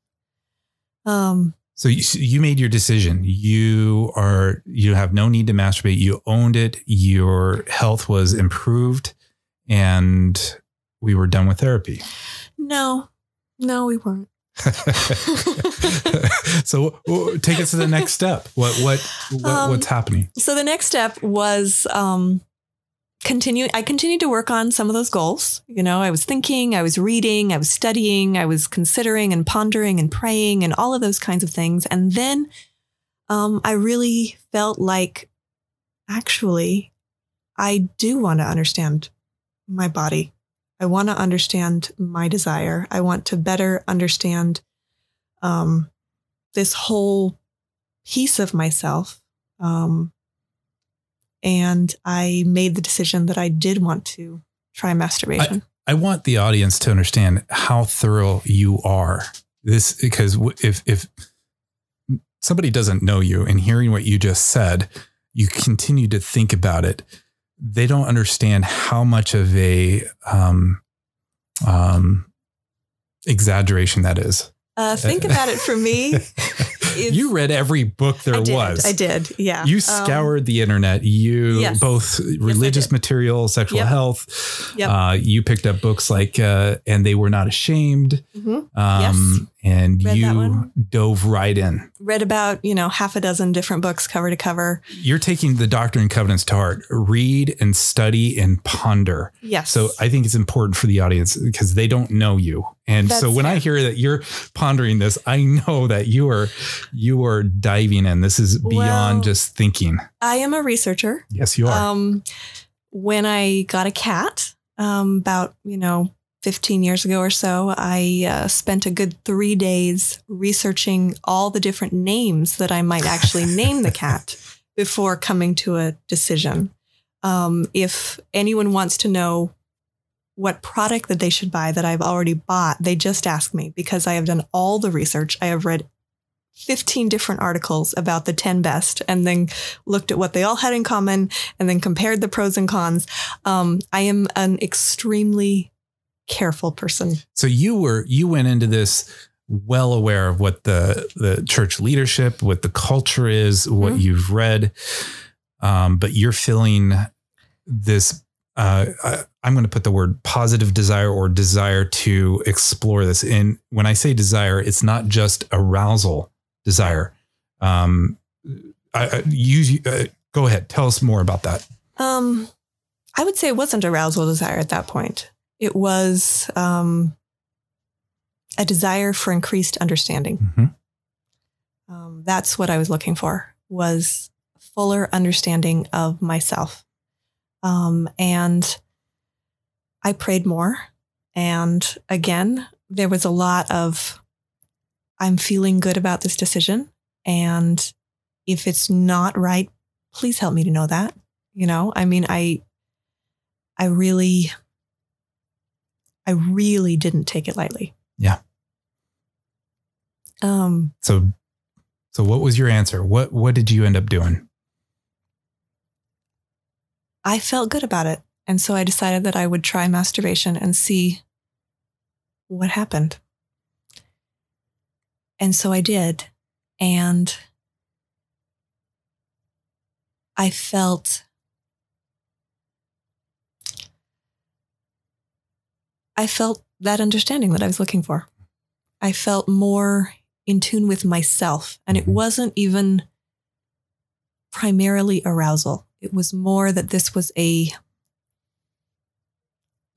Um, So you, so you made your decision. You are you have no need to masturbate. You owned it. Your health was improved, and we were done with therapy. no, no, we weren't. [laughs] so take us to the next step. What what, what Um, what's happening? So the next step was um, continue. I continued to work on some of those goals. You know, I was thinking, I was reading, I was studying, I was considering and pondering and praying and all of those kinds of things. And then um, I really felt like actually I do want to understand my body. I want to understand my desire. I want to better understand um, this whole piece of myself. Um, and I made the decision that I did want to try masturbation. I want the audience to understand how thorough you are. This because if if somebody doesn't know you and hearing what you just said, you continue to think about it. They don't understand how much of a um, um, exaggeration that is. Uh, think about it for me. [laughs] you read every book there I did. was. I did. Yeah. You Um, scoured the internet. You yes. both religious did. material, sexual Yep. health. Yep. Uh, you picked up books like uh, "And They Were Not Ashamed," mhm. um, and Read you dove right in. Read about you know half a dozen different books cover to cover. You're taking the Doctrine and Covenants to heart. Read and study and ponder. Yes. So I think it's important for the audience because they don't know you. And so That's when I hear that you're pondering this, I know that you are you are diving in. This is beyond Well, just thinking. I am a researcher. Yes, you are. Um, when I got a cat, um, about you know 15 years ago or so, I uh, spent a good three days researching all the different names that I might actually [laughs] name the cat before coming to a decision. Um, if anyone wants to know what product that they should buy that I've already bought, they just ask me because I have done all the research. I have read 15 different articles about the 10 best and then looked at what they all had in common and then compared the pros and cons. Um, I am an extremely careful person. So you were you went into this well aware of what the the church leadership, what the culture is, what Mhm. you've read, um, but you're feeling this. Uh, I, I'm going to put the word positive desire or desire to explore this. And when I say desire, it's not just arousal desire. Um, I, I, you uh, go ahead, tell us more about that. Um, I would say it wasn't arousal desire at that point. It was um, a desire for increased understanding. Mhm. Um, that's what I was looking for was fuller understanding of myself. Um, and I prayed more. And again, there was a lot of, I'm feeling good about this decision. And if it's not right, please help me to know that. You know, I mean, I, I really, I really didn't take it lightly. Yeah. Um, So, so what was your answer? What what did you end up doing? I felt good about it. And so I decided that I would try masturbation and see what happened. And so I did. And I felt I felt that understanding that I was looking for. I felt more in tune with myself. And it Mhm. wasn't even primarily arousal. It was more that this was a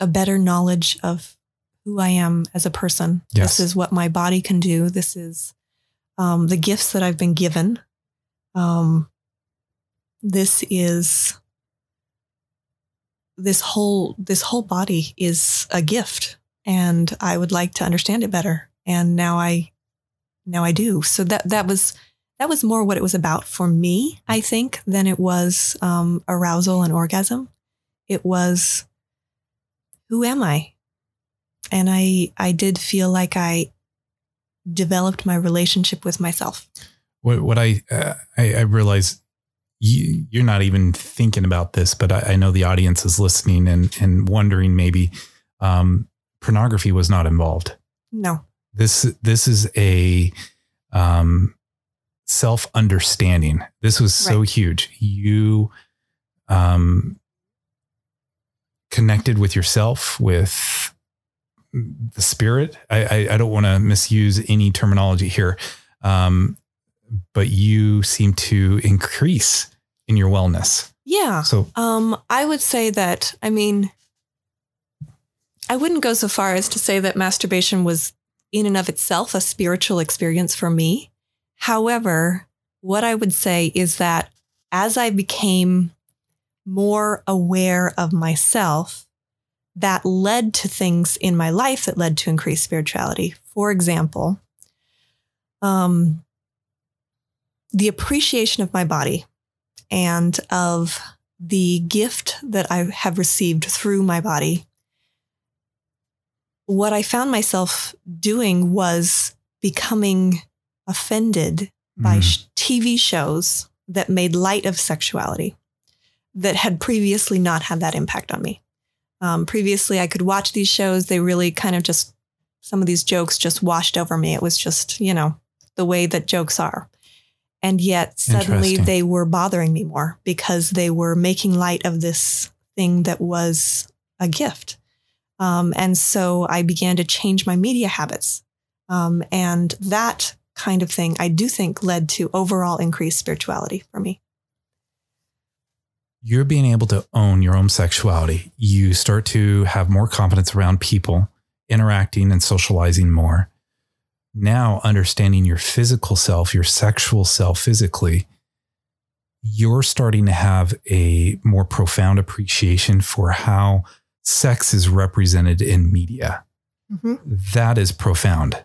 a better knowledge of who I am as a person. Yes. This is what my body can do. This is um, the gifts that I've been given. Um, this is this whole this whole body is a gift, and I would like to understand it better. And now I now I do. So that that was that was more what it was about for me, I think, than it was um, arousal and orgasm. It was who am I? And I I did feel like I developed my relationship with myself. What what I uh, I, I realize you you're not even thinking about this, but I, I know the audience is listening and and wondering maybe um, pornography was not involved. No. This this is a um, self understanding. This was so Right. huge. You um, connected with yourself, with the spirit. I, I, I don't want to misuse any terminology here, um, but you seem to increase in your wellness. Yeah. So, Um, I would say that, I mean, I wouldn't go so far as to say that masturbation was in and of itself a spiritual experience for me. However, what I would say is that as I became more aware of myself, that led to things in my life that led to increased spirituality. For example, um, the appreciation of my body and of the gift that I have received through my body, what I found myself doing was becoming offended by mm, TV shows that made light of sexuality that had previously not had that impact on me. Um, previously, I could watch these shows. They really kind of just, some of these jokes just washed over me. It was just, you know, the way that jokes are. And yet suddenly they were bothering me more because they were making light of this thing that was a gift. Um, and so I began to change my media habits. Um, and that kind of thing, I do think, led to overall increased spirituality for me. you're being able to own your own sexuality. You start to have more confidence around people, interacting and socializing more. Now, understanding your physical self, your sexual self physically, you're starting to have a more profound appreciation for how sex is represented in media. That is profound.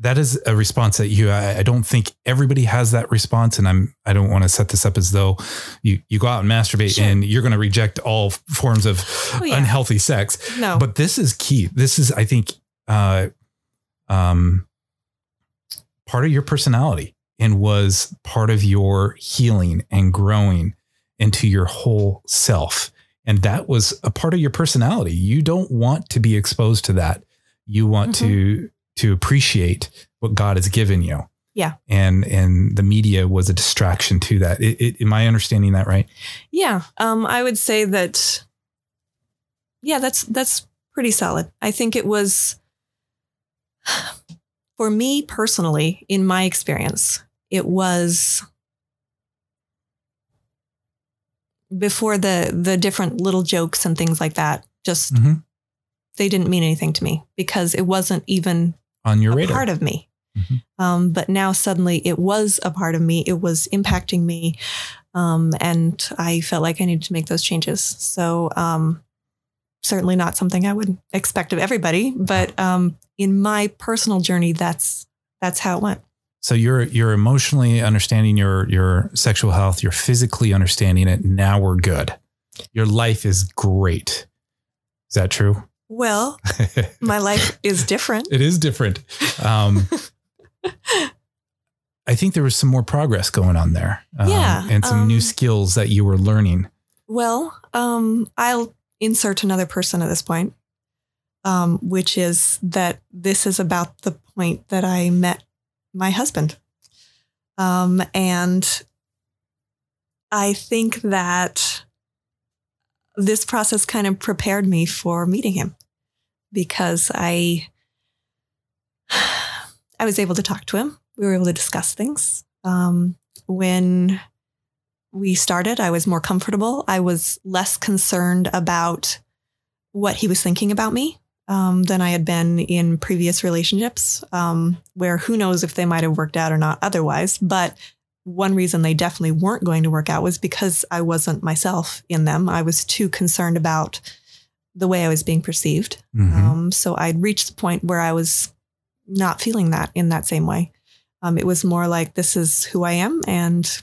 That is a response that you, I, I don't think everybody has that response. And I'm, I don't want to set this up as though you, you go out and masturbate Sure. and you're going to reject all forms of Oh, yeah. unhealthy sex. No. But this is key. This is, I think, uh, um, part of your personality and was part of your healing and growing into your whole self. And that was a part of your personality. You don't want to be exposed to that. You want to to appreciate what God has given you. Yeah. And and the media was a distraction to that. It, it, am I understanding that right? Yeah, um, I would say that. Yeah, that's that's pretty solid. I think it was for me personally, in my experience, it was before the the different little jokes and things like that. Just Mhm. they didn't mean anything to me because it wasn't even On your a radar. part of me. Mhm. Um, but now suddenly it was a part of me. It was impacting me. Um, and I felt like I needed to make those changes. So, um, certainly not something I would expect of everybody, but, um, in my personal journey, that's, that's how it went. So you're you're emotionally understanding your your sexual health, you're physically understanding it. Now we're good. Your life is great. Is that true? Well, [laughs] my life is different. it is different. Um, [laughs] I think there was some more progress going on there. um, Yeah, and some new um, skills that you were learning. Well, um, I'll insert another person at this point, um, which is that this is about the point that I met my husband. Um, and I think that this process kind of prepared me for meeting him because I [sighs] I was able to talk to him. We were able to discuss things. Um, when we started, I was more comfortable. I was less concerned about what he was thinking about me um, than I had been in previous relationships, um, where who knows if they might have worked out or not otherwise. But one reason they definitely weren't going to work out was because I wasn't myself in them. I was too concerned about the way I was being perceived. Mhm. Um, so I'd reached the point where I was not feeling that in that same way. Um, it was more like, this is who I am, and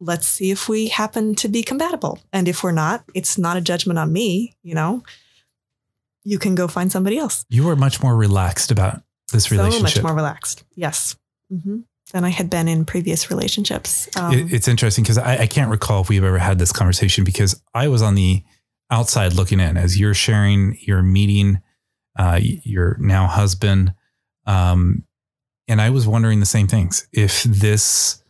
let's see if we happen to be compatible. And if we're not, it's not a judgment on me, you know. You can go find somebody else. you were much more relaxed about this relationship. So much more relaxed. Yes. Mm-hmm. Than I had been in previous relationships. Um, It- it's interesting because I, I can't recall if we've ever had this conversation because I was on the outside looking in as you're sharing your meeting, uh, your now husband. Um, And I was wondering the same things. If this,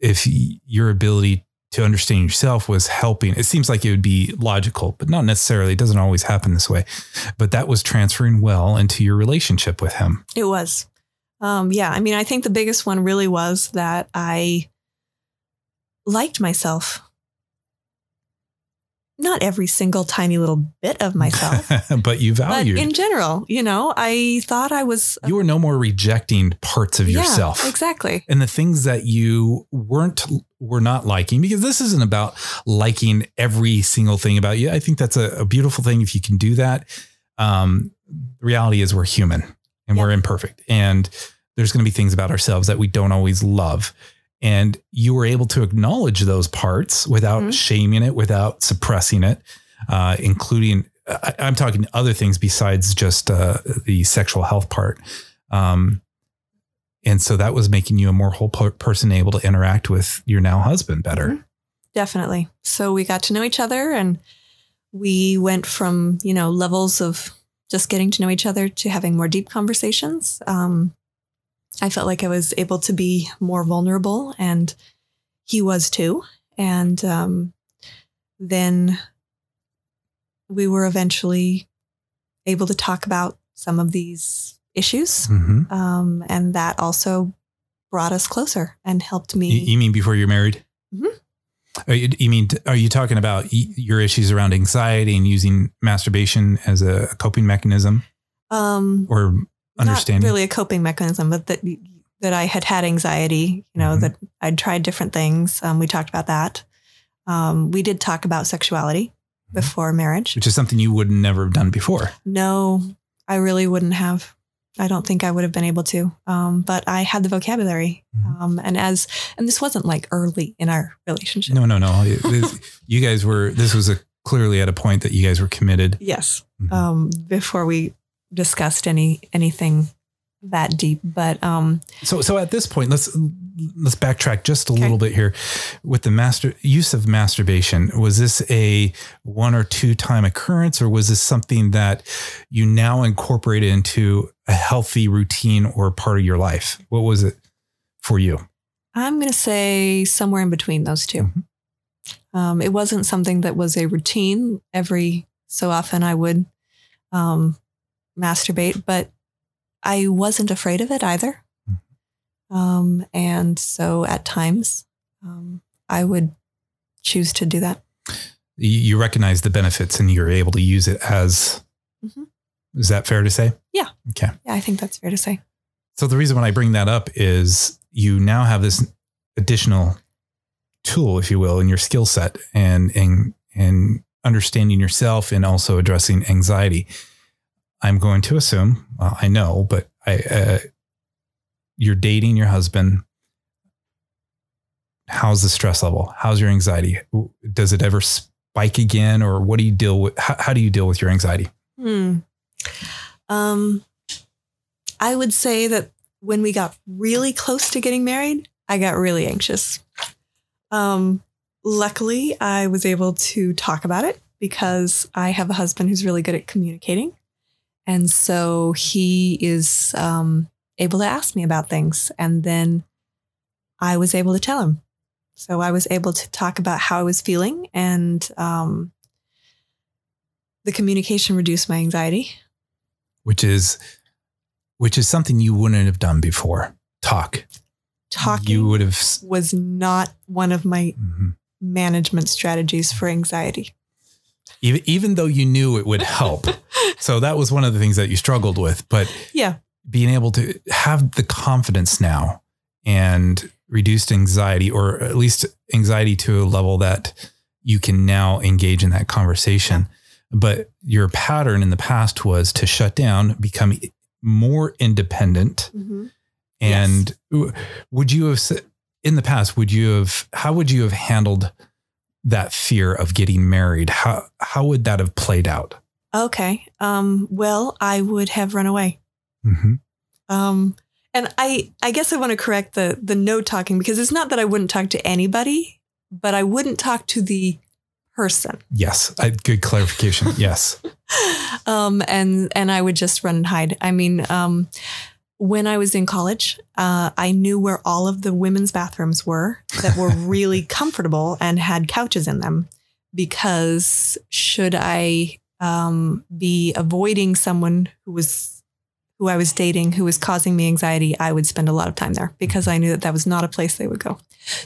if your ability to understand yourself was helping, it seems like it would be logical, but not necessarily. It doesn't always happen this way. But that was transferring well into your relationship with him. It was. Um, yeah. I mean, I think the biggest one really was that I liked myself. Not every single tiny little bit of myself, [laughs] but you but in general, you know, I thought I was. you were no more rejecting parts of Yeah, yourself. exactly. and the things that you weren't were not liking because this isn't about liking every single thing about you i think that's a, a beautiful thing if you can do that um, the reality is we're human and we're imperfect and there's going to be things about ourselves that we don't always love and you were able to acknowledge those parts without Mhm. shaming it without suppressing it uh, including I, i'm talking other things besides just uh, the sexual health part um, and so that was making you a more whole per- person able to interact with your now husband better. Mhm. Definitely. So we got to know each other and we went from, you know, levels of just getting to know each other to having more deep conversations. Um, I felt like I was able to be more vulnerable and he was too. And um, then we were eventually able to talk about some of these issues. Mm-hmm. Um, and that also brought us closer and helped me. You, you mean before you're married? Mhm. Are you, you mean are you talking about your issues around anxiety and using masturbation as a coping mechanism um, or understanding? Not really a coping mechanism, but that that I had had anxiety. You know Mhm. that I'd tried different things. Um, we talked about that. Um, we did talk about sexuality Mm-hmm. before marriage. Which is something you would never have done before. No, I really wouldn't have. I don't think I would have been able to. Um, but I had the vocabulary. Mhm. Um, and as and this wasn't like early in our relationship. No, no, no. You guys were. This was a clearly at a point that you guys were committed. Yes. Mhm. Um, before we discussed any anything that deep, but um, So, so at this point, let's let's backtrack just a Okay. little bit here. With the master use of masturbation, was this a one or two time occurrence, or was this something that you now incorporated into a healthy routine or part of your life? What was it for you? I'm going to say somewhere in between those 2 Mhm. Um, it wasn't something that was a routine. Every so often I would um, masturbate, but I wasn't afraid of it either. Um, and so at times um, I would choose to do that. You, recognize the benefits, and you're able to use it as. Mhm. Is that fair to say? Yeah. Okay. Yeah, I think that's fair to say. So the reason when I bring that up is you now have this additional tool, if you will, in your skill set and and and understanding yourself and also addressing anxiety. I'm going to assume, well, I know, but I uh, you're dating your husband. How's the stress level? How's your anxiety? Does it ever spike again, or what do you deal with? How, how do you deal with your anxiety? Hmm. Um, I would say that when we got really close to getting married, I got really anxious. Um, luckily, I was able to talk about it because I have a husband who's really good at communicating. And so he is um, able to ask me about things. And then I was able to tell him. So I was able to talk about how I was feeling and um, the communication reduced my anxiety. Which is which is something you wouldn't have done before. Talk. Talking You would have. was not one of my mhm. management strategies for anxiety. Even even though you knew it would help, [laughs] so that was one of the things that you struggled with. But Yeah. being able to have the confidence now and reduced anxiety, or at least anxiety to a level that you can now engage in that conversation. But your pattern in the past was to shut down, become more independent, mm-hmm. and w- would you have in the past would you have how would you have handled that fear of getting married how how would that have played out Okay. Um, well, I would have run away. mm-hmm. Um, and I, I guess I want to correct the the no talking because it's not that I wouldn't talk to anybody, but I wouldn't talk to the person. yes I, good clarification yes [laughs] um, and and I would just run and hide. I mean, um, when I was in college, uh, I knew where all of the women's bathrooms were that were [laughs] really comfortable and had couches in them. Because should I um, be avoiding someone who was who I was dating who was causing me anxiety, I would spend a lot of time there because I knew that that was not a place they would go.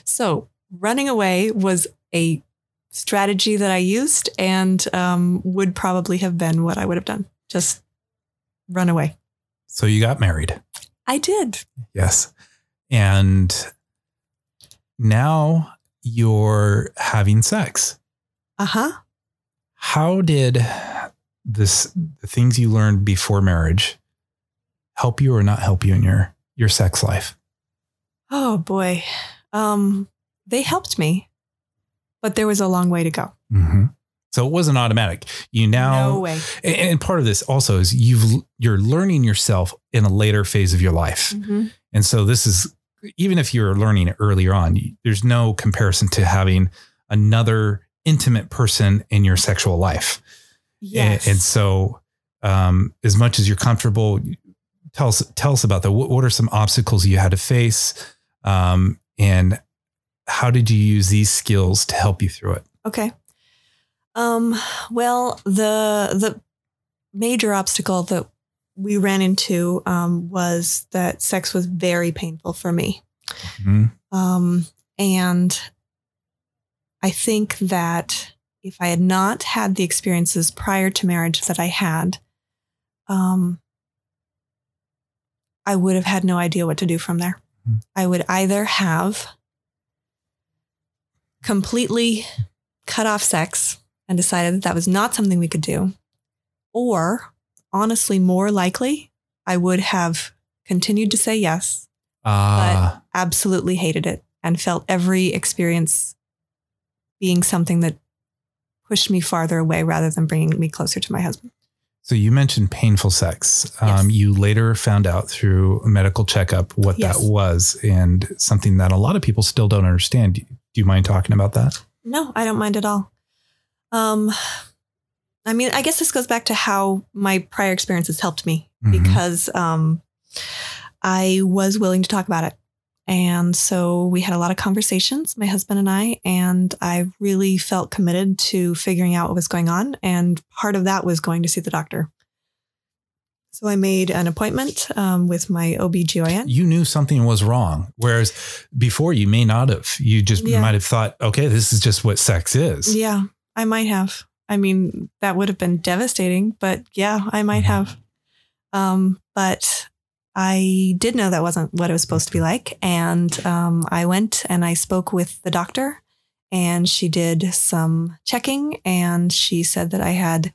So running away was a strategy that I used and um, would probably have been what I would have done. Just run away. So you got married. I did. Yes. And now you're having sex. Uh huh. How did this the things you learned before marriage help you or not help you in your your sex life? Oh boy. Um, they helped me, but there was a long way to go. Mm-hmm. So it wasn't automatic. You now, no way. and, part of this also is you've you're learning yourself in a later phase of your life, Mhm. and so this is even if you're learning it earlier on, there's no comparison to having another intimate person in your sexual life. Yes. And, and so, um, as much as you're comfortable, tell us tell us about that. What, what are some obstacles you had to face, um, and how did you use these skills to help you through it? Okay. Um, well, the the major obstacle that we ran into um, was that sex was very painful for me. Mhm. Um, and I think that if I had not had the experiences prior to marriage that I had, um, I would have had no idea what to do from there. Hmm. I would either have completely cut off sex and decided that that was not something we could do, or honestly, more likely, I would have continued to say yes Ah, absolutely hated it and felt every experience being something that pushed me farther away rather than bringing me closer to my husband. so you mentioned painful sex. Um, you later found out through a medical checkup what Yes. that was, and something that a lot of people still don't understand. Do you mind talking about that? No, I don't mind at all. Um, I mean, I guess this goes back to how my prior experiences helped me Mhm. because um, I was willing to talk about it. And so we had a lot of conversations, my husband and I, and I really felt committed to figuring out what was going on. And part of that was going to see the doctor. So I made an appointment um, with my OBGYN. you knew something was wrong. Whereas before you may not have. You just Yeah. might have thought, okay, this is just what sex is. Yeah, I might have. I mean, that would have been devastating, but yeah, I might have. Um, but I did know that wasn't what it was supposed to be like. And um, I went and I spoke with the doctor, and she did some checking, and she said that I had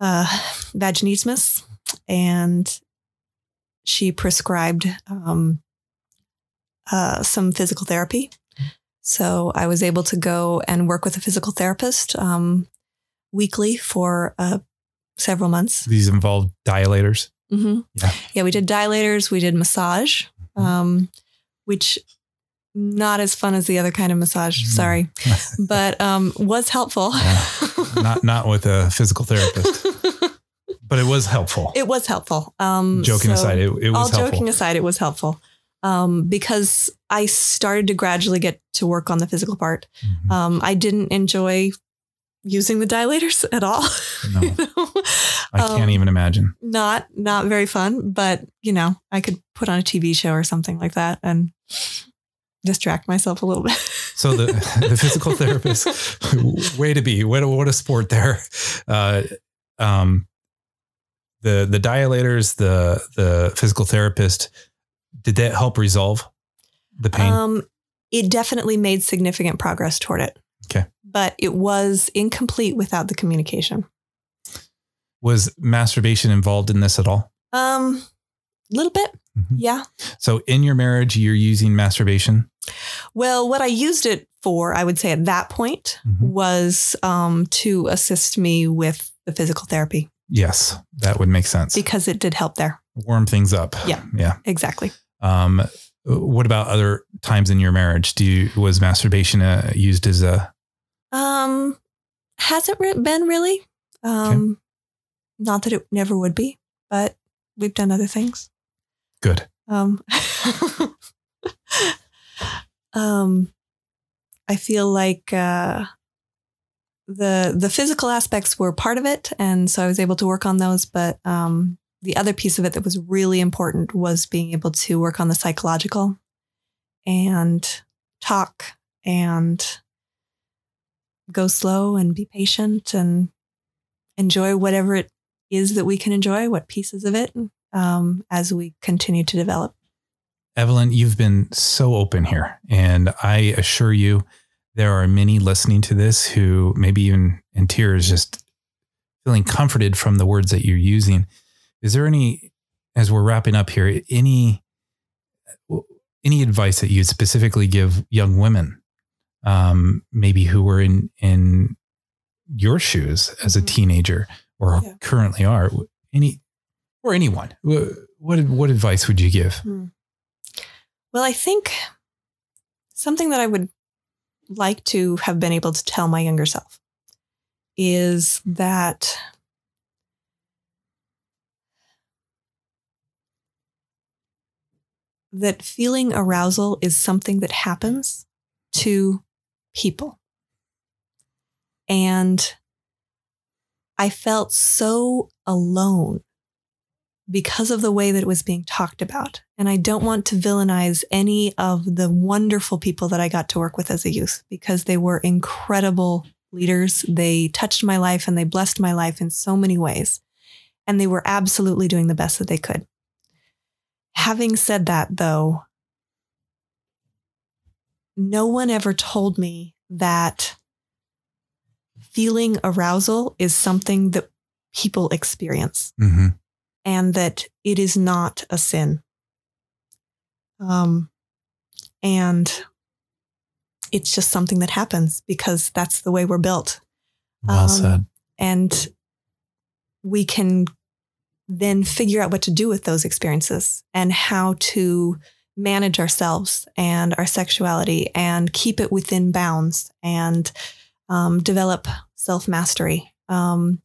uh, vaginismus, and she prescribed um, uh, some physical therapy. So I was able to go and work with a physical therapist um, weekly for uh, several months. These involved dilators. hmm Yeah. Yeah, we did dilators, we did massage, um, which not as fun as the other kind of massage. Mm. Sorry, [laughs] but um, was helpful. not not with a physical therapist, [laughs] but it was helpful. it was helpful. Um, joking so- aside, it, it was all helpful. joking aside, it was helpful um, because I started to gradually get to work on the physical part. Mhm. Um, I didn't enjoy using the dilators at all. No. [laughs] You know? I can't Um, even imagine. Not not very fun, but you know, I could put on a TV show or something like that and distract myself a little bit. So the [laughs] [laughs] the physical therapist, way to be, what a, what a sport there. Uh, um, the the dilators, the the physical therapist, did that help resolve the pain? Um, it definitely made significant progress toward it. Okay. But it was incomplete without the communication. was masturbation involved in this at all? Um, little bit, Mhm. yeah. So in your marriage, you're using masturbation. Well, what I used it for, I would say at that point, Mhm. was um, to assist me with the physical therapy Yes, that would make sense. because it did help there. Warm things up. Yeah. yeah. Exactly. Um, what about other times in your marriage? Do you was masturbation uh, used as a Um, hasn't re- been really. Um, not that it never would be, but we've done other things. Good. Um, [laughs] um, I feel like uh, the the physical aspects were part of it, and so I was able to work on those. But um, the other piece of it that was really important was being able to work on the psychological and talk and go slow and be patient and enjoy whatever it is that we can enjoy, what pieces of it, um, as we continue to develop. Evelyn, you've been so open here. And I assure you, there are many listening to this who maybe even in tears, just feeling comforted from the words that you're using. Is there any, as we're wrapping up here, any any advice that you specifically give young women, um, maybe who were in in your shoes as a mm-hmm. teenager or yeah. currently are? Any or anyone? What what advice would you give? Hmm. Well, I think something that I would like to have been able to tell my younger self is that that feeling arousal is something that happens to people. And I felt so alone because of the way that it was being talked about. And I don't want to villainize any of the wonderful people that I got to work with as a youth because they were incredible leaders. They touched my life and they blessed my life in so many ways. And they were absolutely doing the best that they could. Having said that, though, no one ever told me that feeling arousal is something that people experience. Mm-hmm and that it is not a sin. Um, and it's just something that happens because that's the way we're built. Well um, said. And we can then figure out what to do with those experiences and how to manage ourselves and our sexuality and keep it within bounds and um, develop self mastery. Um,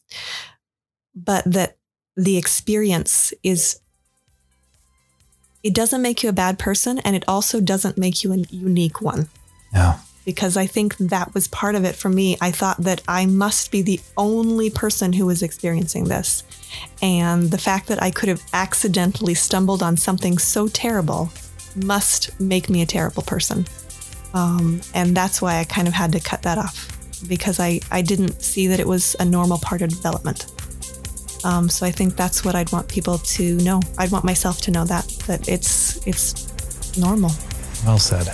but that the experience is it doesn't make you a bad person and it also doesn't make you a unique one. Yeah. Because I think that was part of it for me. I thought that I must be the only person who was experiencing this. And the fact that I could have accidentally stumbled on something so terrible must make me a terrible person. Um, and that's why I kind of had to cut that off because I, I didn't see that it was a normal part of development. Um, so I think that's what I'd want people to know. I'd want myself to know that that it's it's normal. Well said,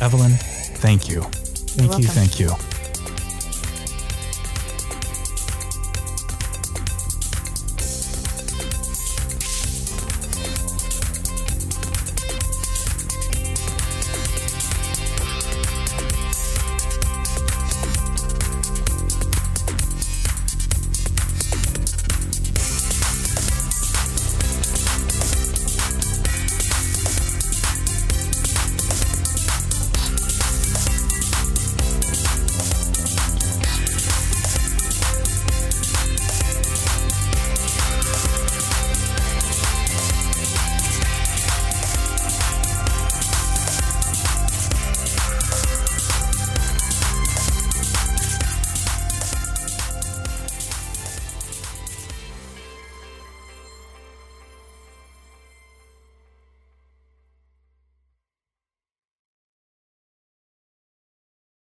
Evelyn. Thank you. Thank you. Thank you.